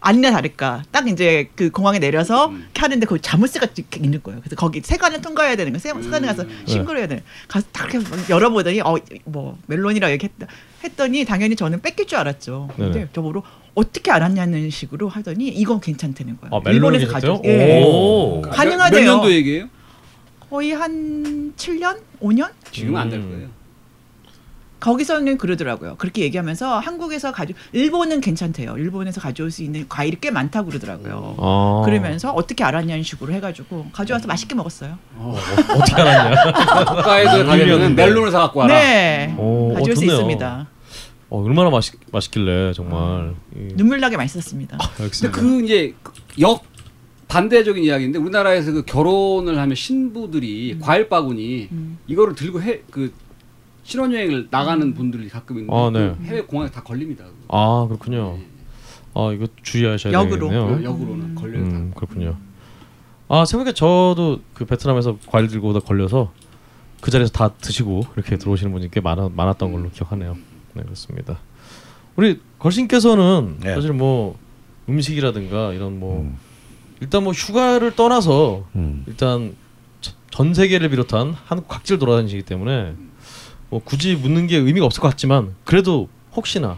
아니나 다를까 딱 이제 그 공항에 내려서 음. 이렇게 하는데 거기 자물쇠가 이렇게 있는 거예요 그래서 거기 세관을 통과해야 되는 거예요 세- 세관에 가서 음. 신고를 해야 되는 거예요 가서 딱 이렇게 막 열어보더니 어 뭐 멜론이라 얘기했다 했더니 당연히 저는 뺏길 줄 알았죠 근데 네네. 저보고 어떻게 알았냐는 식으로 하더니 이건 괜찮다는 거예요 아, 일본에서? 가져 예. 오. 가능하대요. 몇 년도 얘기예요? 거의 한 7년, 5년 지금은 안될 음. 거예요. 거기서는 그러더라고요. 그렇게 얘기하면서 한국에서 가져 일본은 괜찮대요. 일본에서 가져올 수 있는 과일이 꽤 많다고 그러더라고요. 아. 그러면서 어떻게 알았냐는 식으로 해가지고 가져와서 맛있게 먹었어요. 어떻게 알았냐? 국가에서 가면은 유명한데. 멜론을 사 갖고 와라. 네, 오, 가져올 어, 수. 있습니다. 어, 얼마나 맛있 맛있길래 정말. 이- 눈물 나게 맛있었습니다. 근데 알겠습니다. 그 이제 역 반대적인 이야기인데 우리나라에서 그 결혼을 하면 신부들이 과일 바구니 음. 이거를 들고 해그 신혼여행을 나가는 분들이 가끔 있는데 아, 네. 그 해외 공항에 다 걸립니다. 아 그렇군요. 아 이거 주의하셔야 역으로. 되겠네요. 그 역으로는 걸려요. 다. 음 그렇군요. 아 생각해 저도 그 베트남에서 과일 들고 오다 걸려서 그 자리에서 다 드시고 이렇게 들어오시는 분이 꽤 많아, 많았던 걸로 기억하네요. 네 그렇습니다. 우리 걸신께서는 네. 사실 뭐 음식이라든가 이런 뭐 일단 뭐 휴가를 떠나서 음. 일단 저- 전 세계를 비롯한 한국 각지를 돌아다니시기 때문에 뭐 굳이 묻는 게 의미가 없을 것 같지만 그래도 혹시나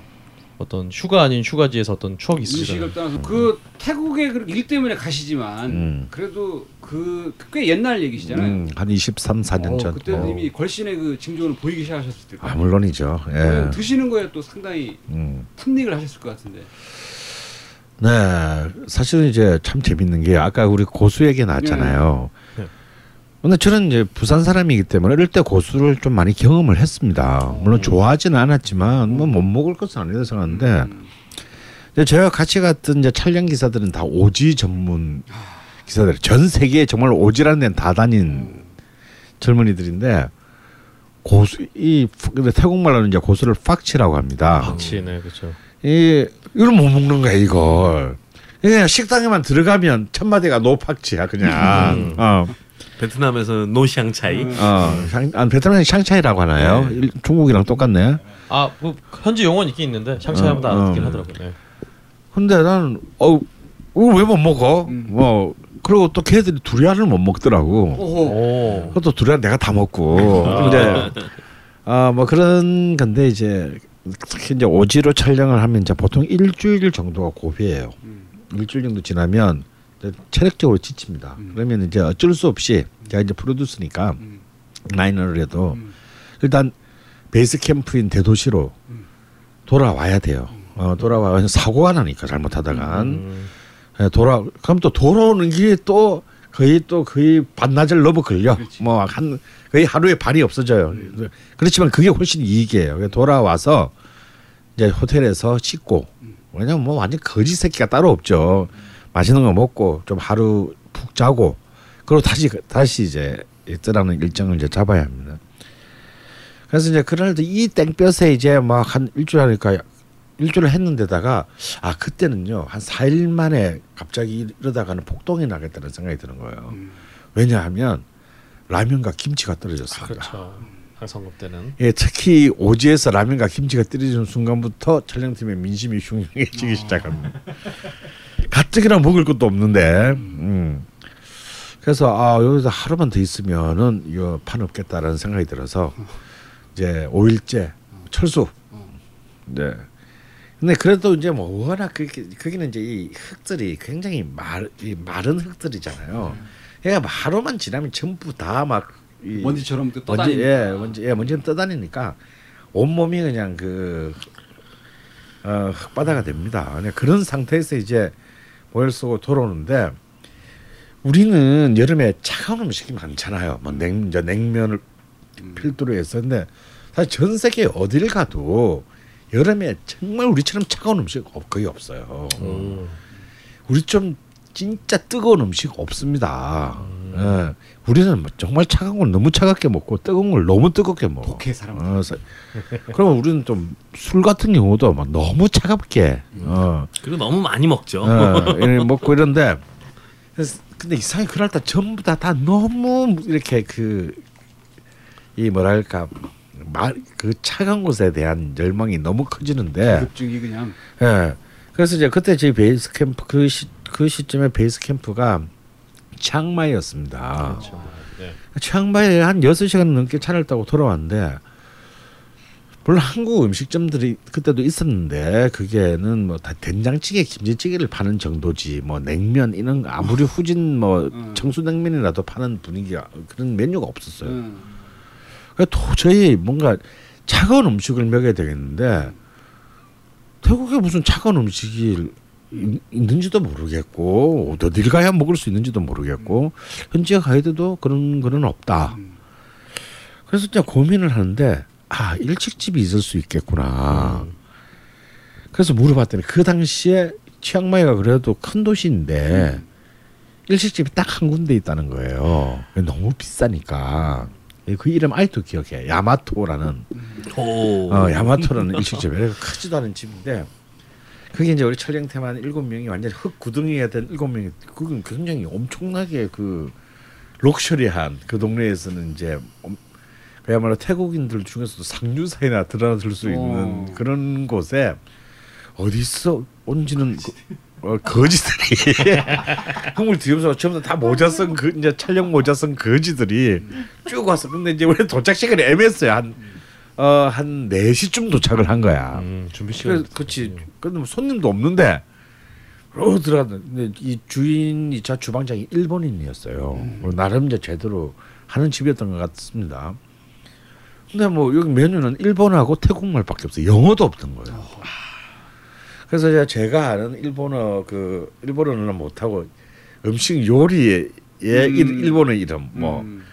어떤 휴가 아닌 휴가지에서 어떤 추억이 음식을 떠나서 그 태국에 그일 때문에 가시지만 음. 그래도 그 꽤 옛날 얘기시잖아요. 음, 한 23, 4년 어, 전. 그때 어. 이미 걸신의 그 징조는 보이기 시작하셨을 때. 아 물론이죠. 예. 드시는 거에 또 상당히 음. 탐닉을 하셨을 것 같은데. 네, 사실은 이제 참 재밌는 게 아까 우리 고수 얘기 나왔잖아요. 네. 근데 저는 이제 부산 사람이기 때문에 어릴 때 고수를 좀 많이 경험을 했습니다. 물론 좋아하지는 않았지만 뭐 못 먹을 것은 아니라 생각하는데 음. 이제 제가 같이 갔던 이제 촬영 기사들은 다 오지 전문 기사들, 전 세계에 정말 오지라는 데는 다 다닌 젊은이들인데 고수 이 근데 태국말로는 이제 고수를 팍치라고 합니다. 박치네 그렇죠. 이 이걸 못 먹는 거야 이걸. 그냥 식당에만 들어가면 첫 마디가 노팍치야 그냥. 음. 어, 베트남에서는 노샹차이. 어, 샹, 아, 베트남은 샹차이라고 하나요? 일- 중국이랑 똑같네. 아뭐 현지 용어는 있긴 있는데 샹차이하면 다 어, 알아듣긴 어. 하더라고요. 네. 근데 나는 어왜 못 먹어? 음. 뭐 그리고 또 걔들이 두리안을 못 먹더라고. 오호. 오. 그것도 두리안 내가 다 먹고. 근데 아뭐 그런 건데 이제 특히 이제 오지로 촬영을 하면 이제 보통 일주일 정도가 고비예요. 음. 일주일 정도 지나면 체력적으로 지칩니다. 음. 그러면 이제 어쩔 수 없이 제가 이제 프로듀스니까 음. 라이너를 해도 음. 일단 베이스 캠프인 대도시로 음. 돌아와야 돼요. 어, 돌아와 사고가 나니까 잘못하다간 음. 예, 돌아 그럼 또 돌아오는 길이 또 거의 또 거의 반나절 넘어 걸려. 뭐 한 거의 하루에 발이 없어져요. 그렇지만 그게 훨씬 이익이에요. 돌아와서 이제 호텔에서 씻고 왜냐면 뭐 완전 거지 새끼가 따로 없죠. 맛있는 거 먹고 좀 하루 푹 자고 그리고 다시 다시 이제 떠나는 일정을 이제 잡아야 합니다. 그래서 이제 그날도 이 땡볕에 이제 막 한 일주일 하니까 일주일을 했는데다가 아 그때는요 한 4일 만에 갑자기 이러다가는 폭동이 나겠다는 생각이 드는 거예요. 음. 왜냐하면 라면과 김치가 떨어졌습니다. 그렇죠. 항성급 때는 예, 특히 오지에서 라면과 김치가 떨어지는 순간부터 촬영팀의 민심이 흉흉해지기 시작합니다. 가뜩이나 먹을 것도 없는데, 음. 그래서 아 여기서 하루만 더 있으면은 이거 판 없겠다라는 생각이 들어서 이제 5일째 철수. 네. 근데 그래도 이제 뭐 워낙 그게 거기는 이제 이 흙들이 굉장히 말, 이 마른 흙들이잖아요. 그러니까 하루만 지나면 전부 다 막 먼지처럼 또 먼지. 예 먼지 예 먼지는 떠다니니까 온 몸이 그냥 그 어, 흙바다가 됩니다. 그냥 그런 상태에서 이제 모일 쏘고 돌아오는데 우리는 여름에 차가운 음식이 많잖아요. 뭐 냉, 냉면을 필두로 해서 근데 사실 전 세계 어딜 가도 여름에 정말 우리처럼 차가운 음식 없- 거의 없어요. 음. 우리 좀 진짜 뜨거운 음식 없습니다. 예. 우리는 뭐 정말 차가운 걸 너무 차갑게 먹고 뜨거운 걸 너무 뜨겁게 먹어. 독해 사람. 어, 서- 그러면 우리는 좀 술 같은 경우도 막 너무 차갑게 어, 그리고 너무 많이 먹죠. 어 이렇게 먹고 이런데 근데 이상하게 그날따 전부 다 다 너무 이렇게 그 이 뭐랄까 말그 차가운 것에 대한 열망이 너무 커지는데 급증이 그냥 예. 그래서 이제 그때 저희 베이스 캠프 그, 시, 그 시점에 베이스 캠프가 치앙마이였습니다. 그렇죠. 네. 치앙마이에 한 6시간 넘게 차를 타고 돌아왔는데 물론 한국 음식점들이 그때도 있었는데 그게는 뭐 다 된장찌개, 김치찌개를 파는 정도지 뭐 냉면 이런 거 아무리 후진 뭐 음. 청수냉면이라도 파는 분위기가 그런 메뉴가 없었어요. 음. 그러니까 도저히 뭔가 차가운 음식을 먹여야 되겠는데 태국에 무슨 차가운 음식이 있- 있는지도 모르겠고 어딜 가야 먹을 수 있는지도 모르겠고 현지에 가이드도 그런 거는 없다. 그래서 진짜 고민을 하는데 아 일식집이 있을 수 있겠구나. 그래서 물어봤더니 그 당시에 치앙마이가 그래도 큰 도시인데 일식집이 딱 한 군데 있다는 거예요. 너무 비싸니까. 그 이름 아직도 기억해. 야마토라는 오. 어, 야마토라는 일식집. 그래서 크지도 않은 집인데 그게 이제 우리 철령태만 일곱 명이 완전 흙 구덩이가 된 일곱 명이 그건 굉장히 엄청나게 그 럭셔리한 그 동네에서는 이제 엄- 그야말로 태국인들 중에서도 상류사이나 드러들 수 있는 어. 그런 곳에 어디서 온지는 그, 어, 거지들이 한물 뒤에서 전부 다 모자 쓴 그 이제 촬영 모자 쓴 거지들이 쭉 왔어. 근데 이제 우리 도착 시간이 애매했어요. 한 어, 한 4시쯤 도착을 한 거야. 음, 준비 시간. 그렇지. 근데 뭐 손님도 없는데 로 들어갔는데 이 주인이자 주방장이 일본인이었어요. 뭐 나름 이제 제대로 하는 집이었던 것 같습니다. 근데 뭐 여기 메뉴는 일본하고 태국말밖에 없어요. 영어도 없던 거예요. 그래서 제가, 제가 아는 일본어 그 일본어는 못하고 음식 요리의 예, 음. 일- 일본어 이름 뭐 음.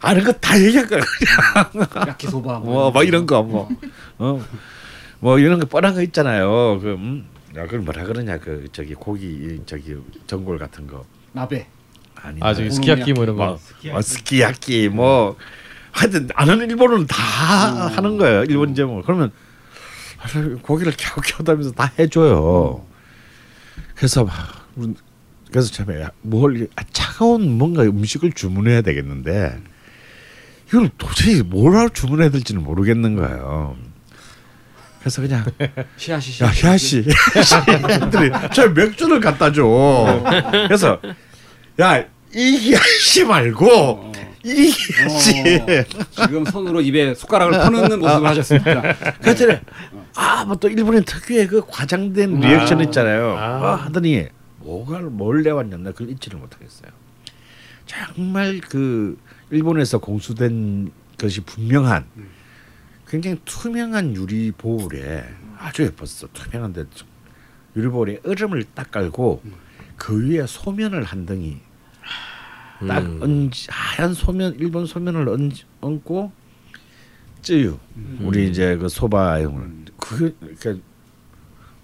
아는 거 다 얘기할 거야. 야키소바 뭐, 뭐 이런 거, 뭐, 어, 뭐 이런 거 뻔한 거 있잖아요. 그, 음, 야, 그걸 뭐라 그러냐, 그 저기 고기 저기 전골 같은 거 나베 아니, 아 저기 스키야키 뭐 이런 거. 어, 스키야키 뭐 하여튼 아는 일본어는 다 하는 거예요. 일본 제목. 그러면 고기를 켜켜다면서 다 해줘요. 그래서 막 그래서 참뭘 아, 차가운 뭔가 음식을 주문해야 되겠는데 이걸 도저히 뭘 주문해야 될지는 모르겠는 거예요. 그래서 그냥 시아시시 야 희아씨 애들이 저 맥주를 갖다 줘. 그래서 야 이희아씨 말고 이희아씨. 어, 지금 손으로 입에 숟가락을 퍼넣는 모습을 하셨습니다. 그랬더니 아뭐 또 일본인 특유의 그 과장된 리액션 있잖아요. 아, 하더니 뭐가 뭘 내왔냐나 그걸 잊지를 못하겠어요. 정말 그 일본에서 공수된 것이 분명한 굉장히 투명한 유리 보울에 아주 예뻤어. 투명한데 유리 보울에 얼음을 딱 깔고 그 위에 소면을 한 덩이. 딱 음. 얹 하얀 소면 일본 소면을 얹, 얹고 쯔유. 우리 이제 그 소바용을. 그게 그러니까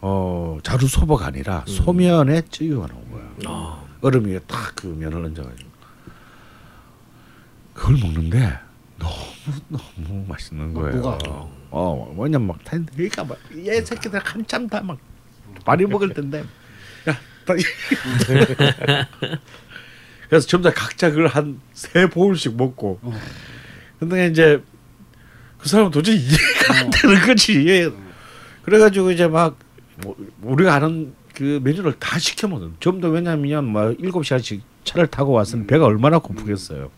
어 자루 소바가 아니라 소면에 쯔유가 나온 거야. 얼음 위에 딱 그 면을 얹어가지고 그걸 먹는데 너무 너무 맛있는 거예요. 뭐가? 어 뭐냐 막 그러니까 막얘 새끼들 한참 다 막 많이 먹을 텐데 야 다- 그래서 전부 다 각자 그걸 한 세 보울씩 먹고 어. 근데 이제 그 사람은 도저히 이해가 안 되는 거지. 그래가지고 이제 막 뭐, 우리가 아는 그 메뉴를 다 시켜 먹는. 전부 다 왜냐면 막 일곱 시간씩 차를 타고 왔으니 배가 얼마나 고프겠어요.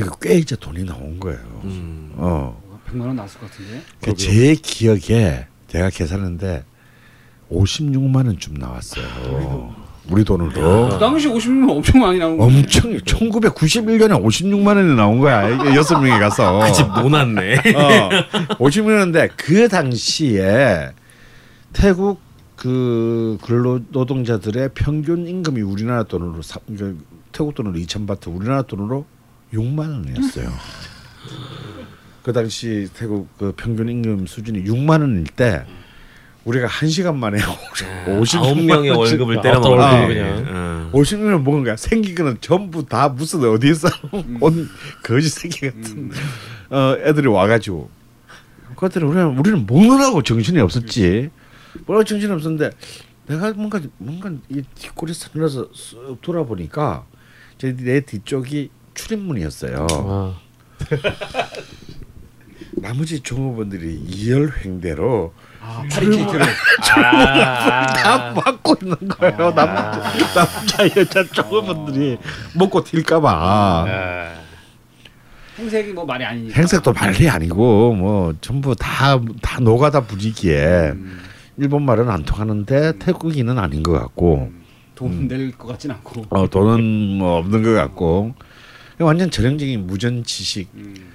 이거 꽤 이제 돈이 나온 거예요. 음. 어. 100만 원 나왔을 것 같은데. 그제 기억에 제가 계산했는데 56만 원쯤 나왔어요. 우리 돈으로. 그 당시 50만 엄청 많이 나온 거. 엄청 1991년에 56만 원이 나온 거야. 이게 여섯 명이 가서. 아직 노났네. 어, 50년인데 그 당시에 태국 그 근로 노동자들의 평균 임금이 우리나라 돈으로 사, 이거 태국 돈으로 2천 바트, 우리나라 돈으로 6만 원이었어요. 그 당시 태국 그 평균 임금 수준이 6만 원일 때 우리가 한 시간 만에 50 아홉 명의 월급을 때려 먹는 월급을 그냥. 그냥. 50년을 먹은 거야. 생긴 거는 전부 다 무슨 어디서 온 거지 새끼 같은 어, 애들이 와가지고 그것들은 우리는 우리는 먹느라고 정신이 없었지. 뭐라고 정신이 없었는데 내가 뭔가 뭔가 이 뒷골이 서늘어서 쓱 돌아보니까 이제 내 뒤쪽이 출입문이었어요. 아, 나머지 종업원들이 이열횡대로 아, 파리케이트를. 다 막고 있는 거예요. 남자, 남자 여자 종업원들이 먹고 튈까봐. 행색이 뭐 말이 아니니까. 행색도 말이 아니고 뭐 전부 다다 노가다 부리기에 음, 일본 말은 안 통하는데 태국인은 아닌 것 같고 돈낼것 같진 않고. 어, 돈은 뭐 없는 것 같고 완전 전형적인 무전 지식 음.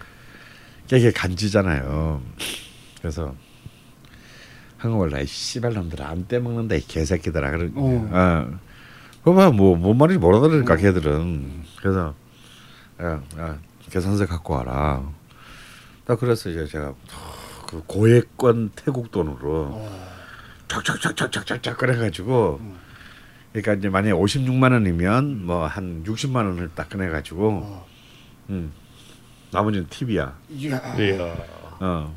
이게 간지잖아요. 그래서 한국말 나이 씨발 놈들 안 떼먹는다 이 개새끼들아 그런 어. 어. 그봐 뭐뭔 말인지 모르더라니까 걔들은 그래서 야, 야 계산서 갖고 와라. 딱 그래서 이제 제가 그 고액권 태국 돈으로 쫙쫙쫙쫙쫙쫙 꺼내가지고 그러니까 이제 만약에 56만 원이면 뭐 한 60만 원을 딱 꺼내 가지고 음 나머지는 팁이야. 이야. 어.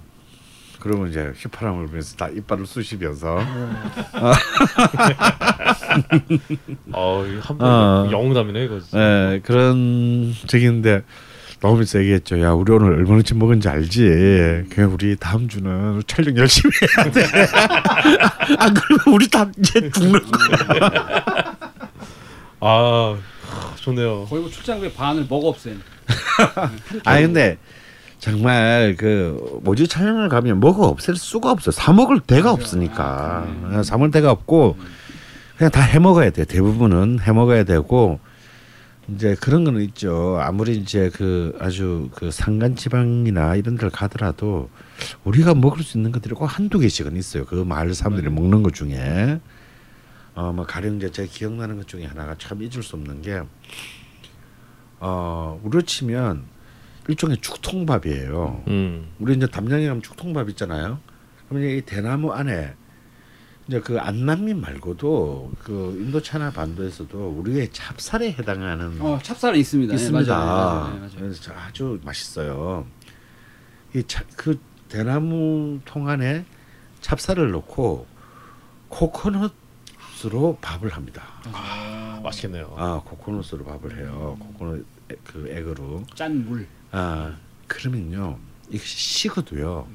그러면 이제 휘파람을 불면서 다 이빨을 쑤시면서 어, 한 어. 번 영웅담이네 이거. 진짜. 예, 그런 적인데 너무 세겠죠. 야, 우리 오늘 얼마나치 먹은지 알지. 그냥 우리 다음 주는 촬영 열심히 해야 돼. 안 그러면 우리 다 이제 죽는 거야. 아 좋네요. 거의 뭐 출장비의 반을 먹어 없앤. 아 근데 정말 그 모주 촬영을 가면 먹어 없앨 수가 없어. 사 먹을 데가 없으니까. 예, 사 먹을 데가 없고 그냥 다 해 먹어야 돼. 대부분은 해 먹어야 되고 이제 그런 거는 있죠. 아무리 이제 그 아주 그 산간 지방이나 이런 데를 가더라도 우리가 먹을 수 있는 것들이 꼭 한두 개씩은 있어요. 그 마을 사람들이 먹는 것 중에 어뭐 가령 이제 제가 기억나는 것 중에 하나가 참 잊을 수 없는 게 어, 우리로 치면 일종의 죽통밥이에요. 음. 우리 이제 담양에 가면 죽통밥 있잖아요. 그러면 이 대나무 안에 이제 그 안남민 말고도 그 인도차나 반도에서도 우리의 찹쌀에 해당하는 어 찹쌀이 있습니다. 네, 있습니다. 맞아요. 맞아요. 네, 맞아요. 그래서 아주 맛있어요. 이그 대나무 통 안에 찹쌀을 넣고 코코넛으로 밥을 합니다. 아, 맛있겠네요. 아 코코넛으로 밥을 해요. 코코넛 에- 그 액으로. 짠 물. 아 그러면요 이게 식어도요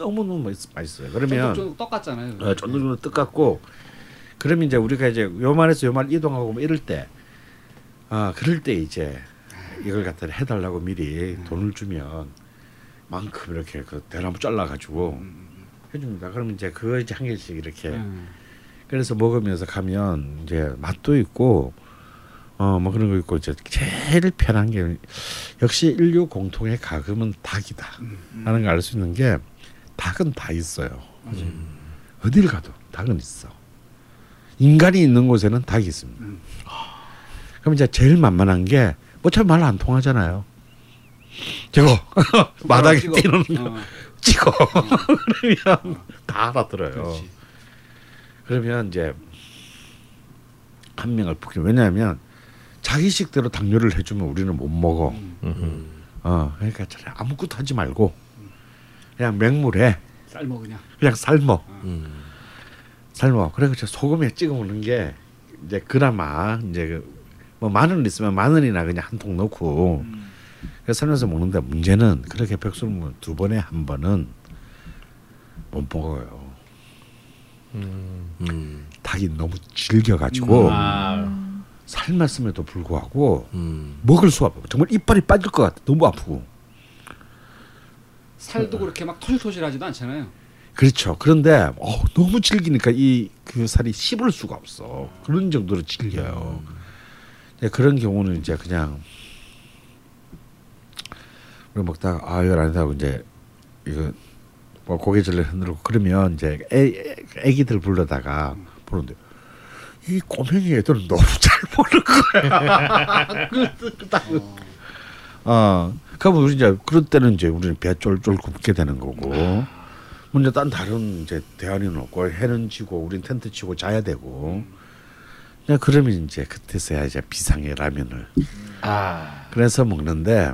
너무 너무 맛있어요. 그러면 쫀득쫀득 떡 같잖아요. 어, 쫀득쫀득 뜻 같고 그러면 이제 우리가 이제 요만에서 요만 이동하고 뭐 이럴 때 아 그럴 때 이제 이걸 갖다 해달라고 미리 돈을 주면 만큼 이렇게 그 대나무 잘라가지고 해줍니다. 그러면 이제 그거 이제 한 개씩 이렇게 음. 그래서 먹으면서 가면 이제 맛도 있고 어뭐 그런 거 있고 이제 제일 편한 게 역시 인류 공통의 가금은 닭이다 하는 걸 알 수 있는 게 닭은 다 있어요. 어딜 가도 닭은 있어. 인간이 있는 곳에는 닭이 있습니다. 그럼 이제 제일 만만한 게 어차피 말안 통하잖아요. 저거 마당에 찍어. 뛰는 거 어. 찍어 그러면 다 알아들어요. 그렇지. 그러면 이제 한 명을 붙여 왜냐하면 자기식대로 당뇨를 해주면 우리는 못 먹어. 어 그러니까 차라리 아무것도 하지 말고 그냥 맹물에 삶어 그냥. 그냥 삶어 음. 삶어 그리고 저 소금에 찍어 먹는 게 이제 그나마 이제 그뭐 마늘 있으면 마늘이나 그냥 한 통 넣고 그래서 삶아서 먹는데 문제는 그렇게 백숙을 먹으면 두 번에 한 번은 못 먹어요. 음. 닭이 너무 질겨가지고 아, 삶았음에도 불구하고 음. 먹을 수가 없어. 정말 이빨이 빠질 것 같아. 너무 아프고. 살도 그렇게 막 토실토실하지도 않잖아요. 그렇죠. 그런데 어, 너무 질기니까 이 그 살이 씹을 수가 없어. 그런 정도로 질겨요. 네, 그런 경우는 이제 그냥 우리 먹다가 아 이걸 안 하고 이제 이거 뭐 고개질을 흔들고 그러면 이제 애, 애, 애기들 불러다가 보는데 이 꼬맹이 애들은 너무 잘 보는 거야. 그- 어, 그러면 우리 이제 그럴 때는 이제 우리는 배 쫄쫄 굽게 되는 거고. 문제 딴 다른 이제 대안은 없고 해는 지고 우린 텐트 치고 자야 되고. 그냥 그러면 이제 그때서야 이제 비상의 라면을. 아, 그래서 먹는데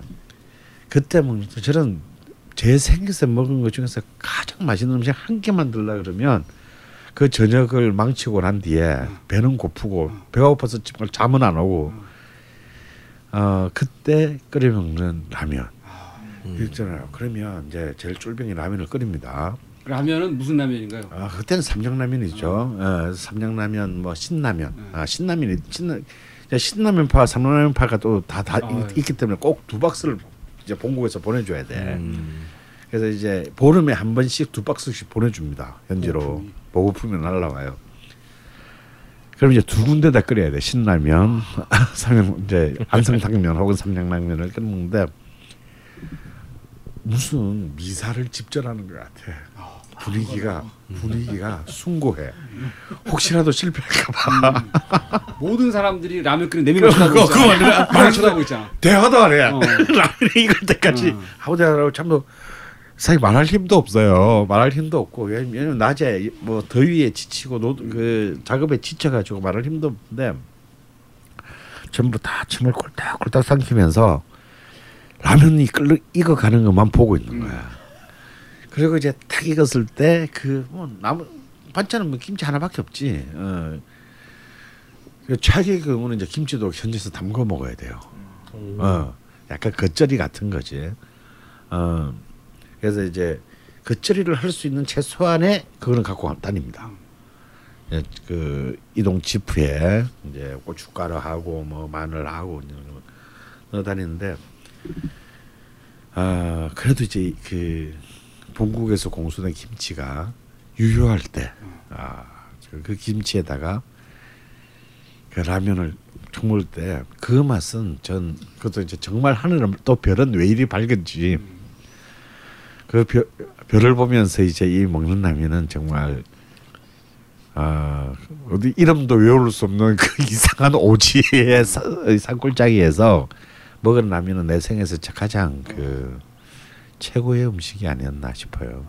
그때 먹는 저는 제 생에서 먹은 것 중에서 가장 맛있는 음식 한 개 만들려 그러면 그 저녁을 망치고 난 뒤에 배는 고프고 배가 고파서 정말 잠은 안 오고 어 그때 끓여 먹는 라면 있잖아요. 그러면 이제 제일 쫄병이 라면을 끓입니다. 라면은 무슨 라면인가요? 아 그때는 삼양라면이죠. 예, 삼양라면 뭐 신라면. 아 신라면이 신라 신라면파 삼라면파가 또다다 아, 있기 때문에 꼭 두 박스를 이제 본국에서 보내줘야 돼. 음. 그래서 이제 보름에 한 번씩 두 박스씩 보내줍니다. 현지로 보고품이 날라와요. 그럼 이제 두 군데 다 끓여야 돼. 신라면, 삼양 이제 안성탕면 혹은 삼양냉면을 끓는데 무슨 미사를 집전하는 것 같아. 분위기가 분위기가 숭고해. 혹시라도 실패할까봐 모든 사람들이 라면 끓는 내밀어 쳐다보고 그거, 그거 있잖아. 아니라- 많이 쳐다보고 있잖아. 대화도 안 해. 어. 라면이 익을 때까지 어. 하고 대화하고 참도 사실 말할 힘도 없어요. 말할 힘도 없고 왜냐면 낮에 뭐 더위에 지치고 노, 그 작업에 지쳐가지고 말할 힘도 없는데 전부 다 침을 꼴딱꼴딱 삼키면서 라면이 끓 익어가는 것만 보고 있는 거야. 그리고 이제 탁 익었을 때 그 뭐 나무 반찬은 뭐 김치 하나밖에 없지. 어. 그 최악의 경우는 이제 김치도 현지에서 담궈 먹어야 돼요. 어, 약간 겉절이 같은 거지. 어, 그래서 이제 겉절이를 할 수 있는 최소한의 그거는 갖고 다닙니다. 예, 그 이동 지프에 이제 고춧가루하고 뭐 마늘하고 넣어 다니는데 아 그래도 이제 그 본국에서 공수된 김치가 유효할 때아그 그 김치에다가 그 라면을 먹을 때그 맛은 전 그것도 이제 정말 하늘은 또 별은 왜 이리 밝은지 그 별, 별을 보면서 이제 이 먹는 라면은 정말 아 어디 이름도 외울 수 없는 그 이상한 오지의 사- 산골짜기에서 먹은 라면은 내 생에서 가장 그 최고의 음식이 아니었나 싶어요.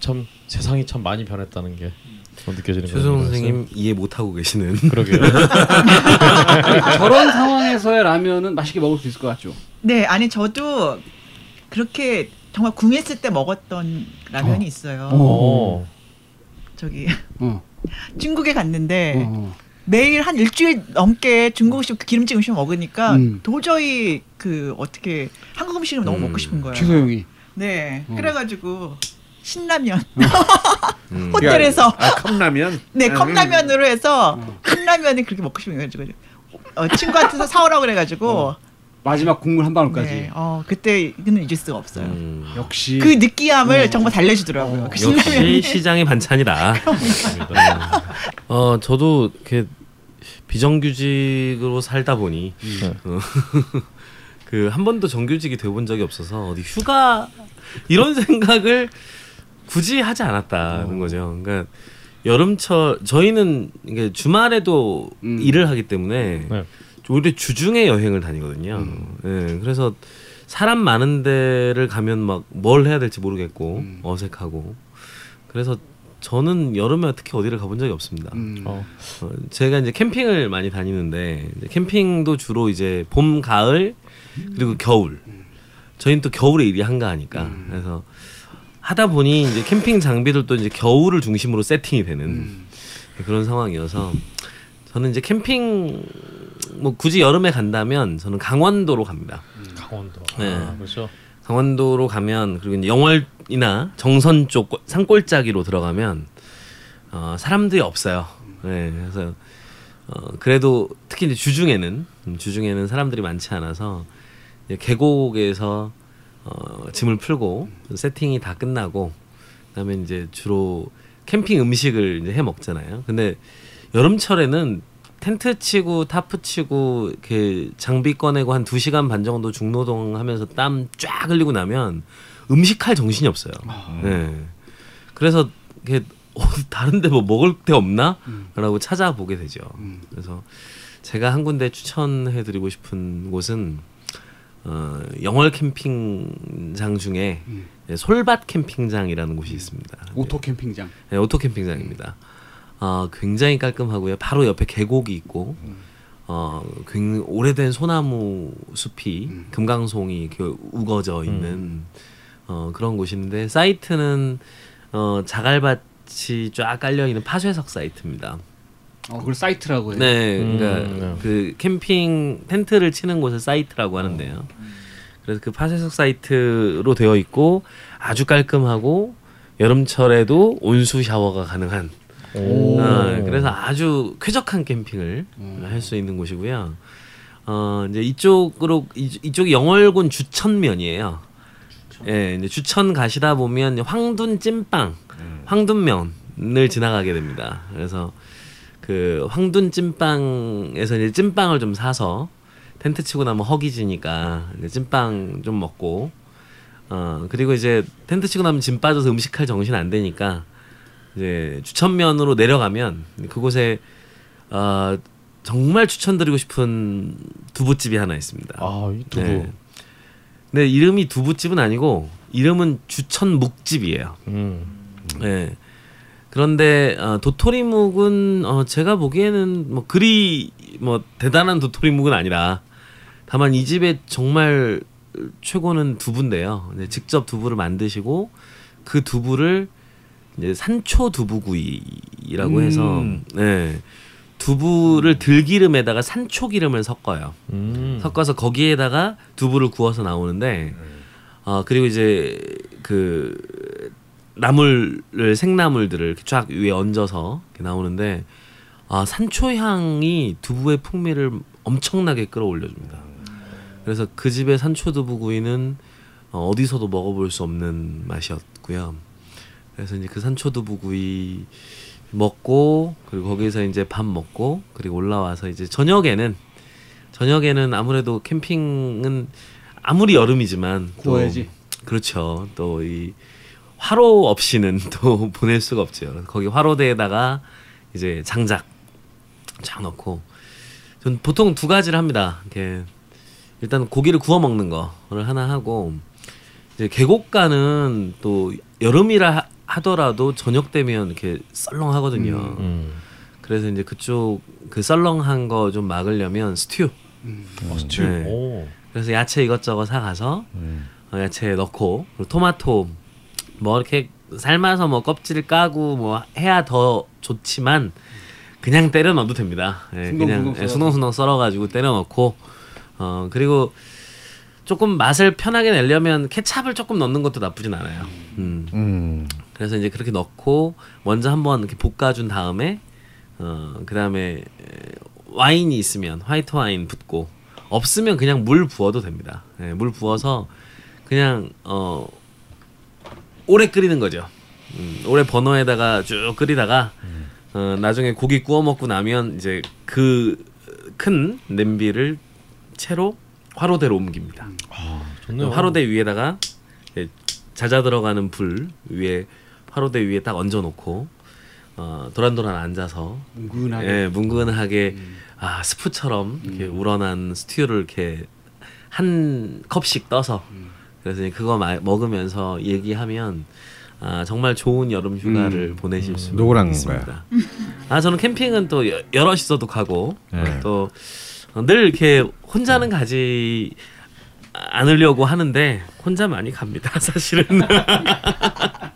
참 세상이 참 많이 변했다는 게 느껴지는 거예요. 선생님 이해 못 하고 계시는. 그러게요. 저런 상황에서의 라면은 맛있게 먹을 수 있을 것 같죠. 네, 아니 저도 그렇게 정말 궁했을 때 먹었던 라면이 있어요. 어. 저기 어. 중국에 갔는데 어. 매일 한 일주일 넘게 중국 음식 기름진 음식 먹으니까 음. 도저히 그 어떻게 한국 음식을 너무 먹고 싶은 거예요. 최소영이 네, 어. 그래가지고 신라면 음. 호텔에서 아 컵라면 네 컵라면으로 해서 어. 한라면이 그렇게 먹고 싶은 거예요. 어, 친구한테서 사오라고 그래가지고 마지막 국물 한 방울까지. 네, 어 그때는 잊을 수가 없어요. 음. 역시 그 느끼함을 어. 정말 달래주더라고요. 그 역시. 시장의 반찬이다. 어 저도 이렇게 비정규직으로 살다 보니 어, 그한 번도 정규직이 돼본 적이 없어서 어디 휴가 이런 생각을 굳이 하지 않았다는 거죠. 그러니까 여름철 저희는 이게 주말에도 음. 일을 하기 때문에 네. 오히려 주중에 여행을 다니거든요. 예, 그래서 사람 많은 데를 가면 막 뭘 해야 될지 모르겠고 음. 어색하고 그래서 저는 여름에 특히 어디를 가본 적이 없습니다. 음. 어. 어, 제가 이제 캠핑을 많이 다니는데 이제 캠핑도 주로 이제 봄, 가을 그리고 겨울. 저희는 또 겨울에 일이 한가하니까 그래서 하다 보니 이제 캠핑 장비들도 이제 겨울을 중심으로 세팅이 되는 음. 그런 상황이어서 저는 이제 캠핑 뭐 굳이 여름에 간다면 저는 강원도로 갑니다. 강원도. 네. 아, 그렇죠. 강원도로 가면 그리고 영월이나 정선 쪽 꼴- 산골짜기로 들어가면 어, 사람들이 없어요. 네, 그래서 어, 그래도 특히 이제 주중에는 음, 주중에는 사람들이 많지 않아서 이제 계곡에서 어, 짐을 풀고 세팅이 다 끝나고 그다음에 이제 주로 캠핑 음식을 이제 해 먹잖아요. 근데 여름철에는 텐트 치고 타프 치고 이렇게 장비 꺼내고 한 두 시간 반 정도 중노동 하면서 땀 쫙 흘리고 나면 음식할 정신이 없어요. 네. 그래서 이게 어디 다른데 뭐 먹을 데 없나?라고 찾아보게 되죠. 음. 그래서 제가 한 군데 추천해드리고 싶은 곳은 어, 영월 캠핑장 중에 음. 네, 솔밭 캠핑장이라는 곳이 있습니다. 오토 캠핑장. 네, 오토 캠핑장입니다. 어, 굉장히 깔끔하고요. 바로 옆에 계곡이 있고, 어, 굉장히 오래된 소나무 숲이 음. 금강송이 이렇게 우거져 있는 어, 그런 곳인데 사이트는 어, 자갈밭이 쫙 깔려 있는 파쇄석 사이트입니다. 어, 그걸 사이트라고 해요. 네, 그러니까 음, 네. 그 캠핑 텐트를 치는 곳을 사이트라고 하는데요. 그래서 그 파쇄석 사이트로 되어 있고 아주 깔끔하고 여름철에도 온수 샤워가 가능한 오. 어, 그래서 아주 쾌적한 캠핑을 음. 할수 있는 곳이고요. 어 이제 이쪽으로 이, 이쪽이 영월군 주천면이에요. 예, 이제 주천 가시다 보면 황둔 찐빵, 황둔면을 지나가게 됩니다. 그래서 그 황둔 찐빵에서 이제 찐빵을 좀 사서 텐트 치고 나면 허기지니까 이제 찐빵 좀 먹고 어 그리고 이제 텐트 치고 나면 짐 빠져서 음식할 정신 안 되니까 이제 주천면으로 내려가면 그곳에 어 정말 추천드리고 싶은 두부집이 하나 있습니다. 아 이 두부. 네. 근데 이름이 두부집은 아니고 이름은 주천묵집이에요. 음. 네. 그런데 어, 도토리묵은 어, 제가 보기에는 뭐 그리 뭐 대단한 도토리묵은 아니라 다만 이 집의 정말 최고는 두부인데요. 직접 두부를 만드시고 그 두부를 이제 산초 두부구이라고 해서 음. 네. 두부를 들기름에다가 산초 기름을 섞어요. 음. 섞어서 거기에다가 두부를 구워서 나오는데 어 그리고 이제 그 나물을 생나물들을 쫙 위에 얹어서 나오는데 아 산초 향이 두부의 풍미를 엄청나게 끌어올려줍니다. 그래서 그 집의 산초 두부구이는 어, 어디서도 먹어볼 수 없는 맛이었고요. 그래서 이제 그 산초 두부구이 먹고 그리고 거기서 이제 밥 먹고 그리고 올라와서 이제 저녁에는 저녁에는 아무래도 캠핑은 아무리 여름이지만 또 구워야지. 그렇죠. 또 이 화로 없이는 또 보낼 수가 없죠. 거기 화로대에다가 이제 장작 쫙 넣고 전 보통 두 가지를 합니다. 이렇게 일단 고기를 구워 먹는 거를 하나 하고 이제 계곡가는 또 여름이라 하- 하더라도 저녁 되면 이렇게 썰렁하거든요. 음. 그래서 이제 그쪽 그 썰렁한 거 좀 막으려면 스튜. 어, 스튜. 네. 오. 그래서 야채 이것저것 사가서 음. 어, 야채 넣고 그리고 토마토 뭐 이렇게 삶아서 뭐 껍질 까고 뭐 해야 더 좋지만 그냥 때려 넣어도 됩니다. 예, 숭덩숭덩 그냥 예, 썰어서. 숭덩숭덩 썰어가지고 때려 넣고 어 그리고 조금 맛을 편하게 내려면 케찹을 조금 넣는 것도 나쁘진 않아요. 음. 음. 그래서 이제 그렇게 넣고 먼저 한번 이렇게 볶아준 다음에 어 그다음에 에, 와인이 있으면 화이트 와인 붓고 없으면 그냥 물 부어도 됩니다. 예, 물 부어서 그냥 어 오래 끓이는 거죠. 음, 오래 버너에다가 쭉 끓이다가 어, 나중에 고기 구워 먹고 나면 이제 그 큰 냄비를 채로 화로대로 옮깁니다. 좋네요. 화로대 위에다가 이제 자자 들어가는 불 위에 화로대 위에 딱 얹어놓고 어, 도란도란 앉아서 뭉근하게. 예, 뭉근하게 아 스프처럼 이렇게 우러난 스튜를 이렇게 한 컵씩 떠서 그래서 이제 그거 마, 먹으면서 얘기하면 아 정말 좋은 여름 휴가를 보내실 수 누구랑 있습니다. 아 저는 캠핑은 또 여- 여럿이서도 가고 네. 또 늘 이렇게 혼자는 가지 않으려고 하는데 혼자 많이 갑니다 사실은.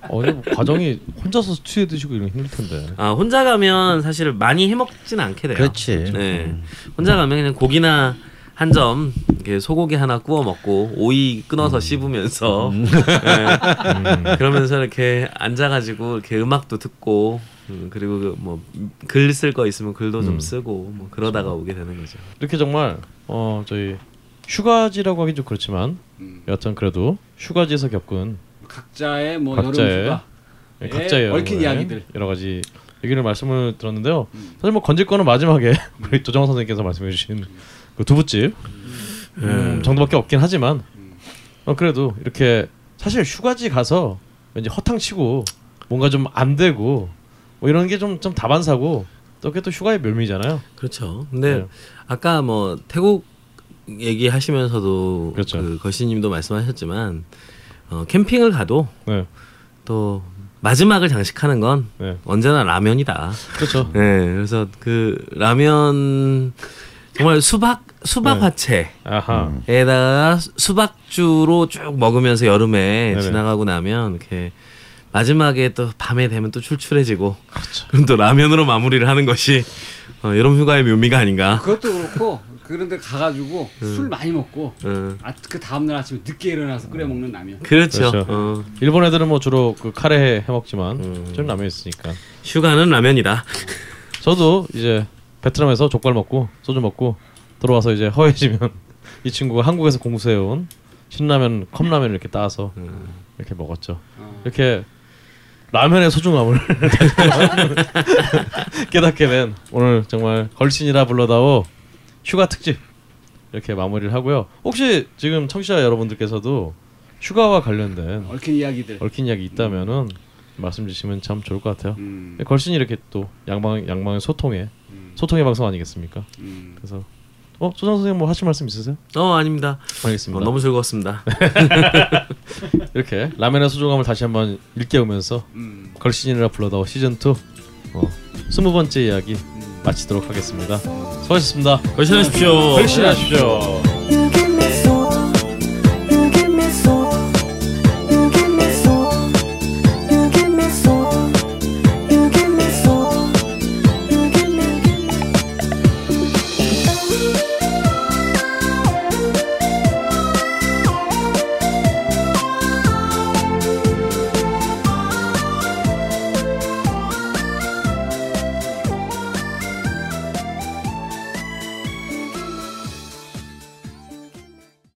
어, 뭐 과정이 혼자서 스튜에 드시고 이런 거 힘들 텐데. 아 혼자 가면 사실 많이 해먹진 않게 돼요. 그렇지. 네. 혼자 가면 그냥 고기나 한점 이렇게 소고기 하나 구워 먹고 오이 끊어서 씹으면서. 네. 그러면서 이렇게 앉아가지고 이렇게 음악도 듣고 음, 그리고 뭐 글 쓸 거 있으면 글도 좀 쓰고 뭐 그러다가 오게 되는 거죠. 이렇게 정말 어 저희 휴가지라고 하긴 좀 그렇지만 음. 여하튼 그래도 휴가지에서 겪은 각자의 뭐 각자의 여름 휴가. 예, 예, 각자의 얽힌 여러모의 이야기들. 여러 가지 얘기를 말씀을 들었는데요. 사실 뭐 건질 거는 마지막에 우리 조정원 선생님께서 말씀해 주신 그 두부집 음, 정도밖에 없긴 하지만 어, 그래도 이렇게 사실 휴가지 가서 왠지 허탕치고 뭔가 좀 안 되고 뭐 이런 게 좀 좀 다반사고 또 그게 또 휴가의 묘미잖아요. 그렇죠. 근데 네. 아까 뭐 태국 얘기하시면서도 그렇죠. 그 거시님도 말씀하셨지만 어, 캠핑을 가도 네, 또 마지막을 장식하는 건 네, 언제나 라면이다. 그렇죠. 네, 그래서 그 라면 정말 수박 수박 네. 화채. 아하. 에다가 수박주로 쭉 먹으면서 여름에. 지나가고 나면 이렇게 마지막에 또 밤에 되면 또 출출해지고 그렇죠. 그럼 또 라면으로 마무리를 하는 것이 어, 여름 휴가의 묘미가 아닌가. 그것도 그렇고 그런데 가가지고 술 많이 먹고 어, 아, 그 다음날 아침에 늦게 일어나서 끓여 먹는 라면. 그렇죠. 그렇죠. 어, 일본 애들은 뭐 주로 그 카레 해 먹지만 음. 저는 라면 있으니까. 휴가는 라면이다. 저도 이제 베트남에서 족발 먹고 소주 먹고 들어와서 이제 허해지면 이 친구가 한국에서 공수해온 신라면 컵라면을 이렇게 따서 이렇게 먹었죠. 이렇게 라면의 소중함을 깨닫게 된 오늘 정말 걸신이라 불러다오 휴가 특집 이렇게 마무리를 하고요. 혹시 지금 청취자 여러분들께서도 휴가와 관련된 얽힌 이야기들. 얽힌 이야기 있다면은 말씀 주시면 참 좋을 것 같아요. 음. 걸신이 이렇게 또 양방 양방의 소통의 소통의 방송 아니겠습니까? 음. 그래서 어 소장 선생님 뭐 하실 말씀 있으세요? 어 아닙니다. 알겠습니다. 어, 너무 즐거웠습니다. 이렇게 라면의 소중함을 다시 한번 일깨우면서 음. 걸신이라 불러다오 시즌 2 어, 스무 번째 이야기 마치도록 하겠습니다. 수고하셨습니다. 걸신하십시오. 걸신하십시오.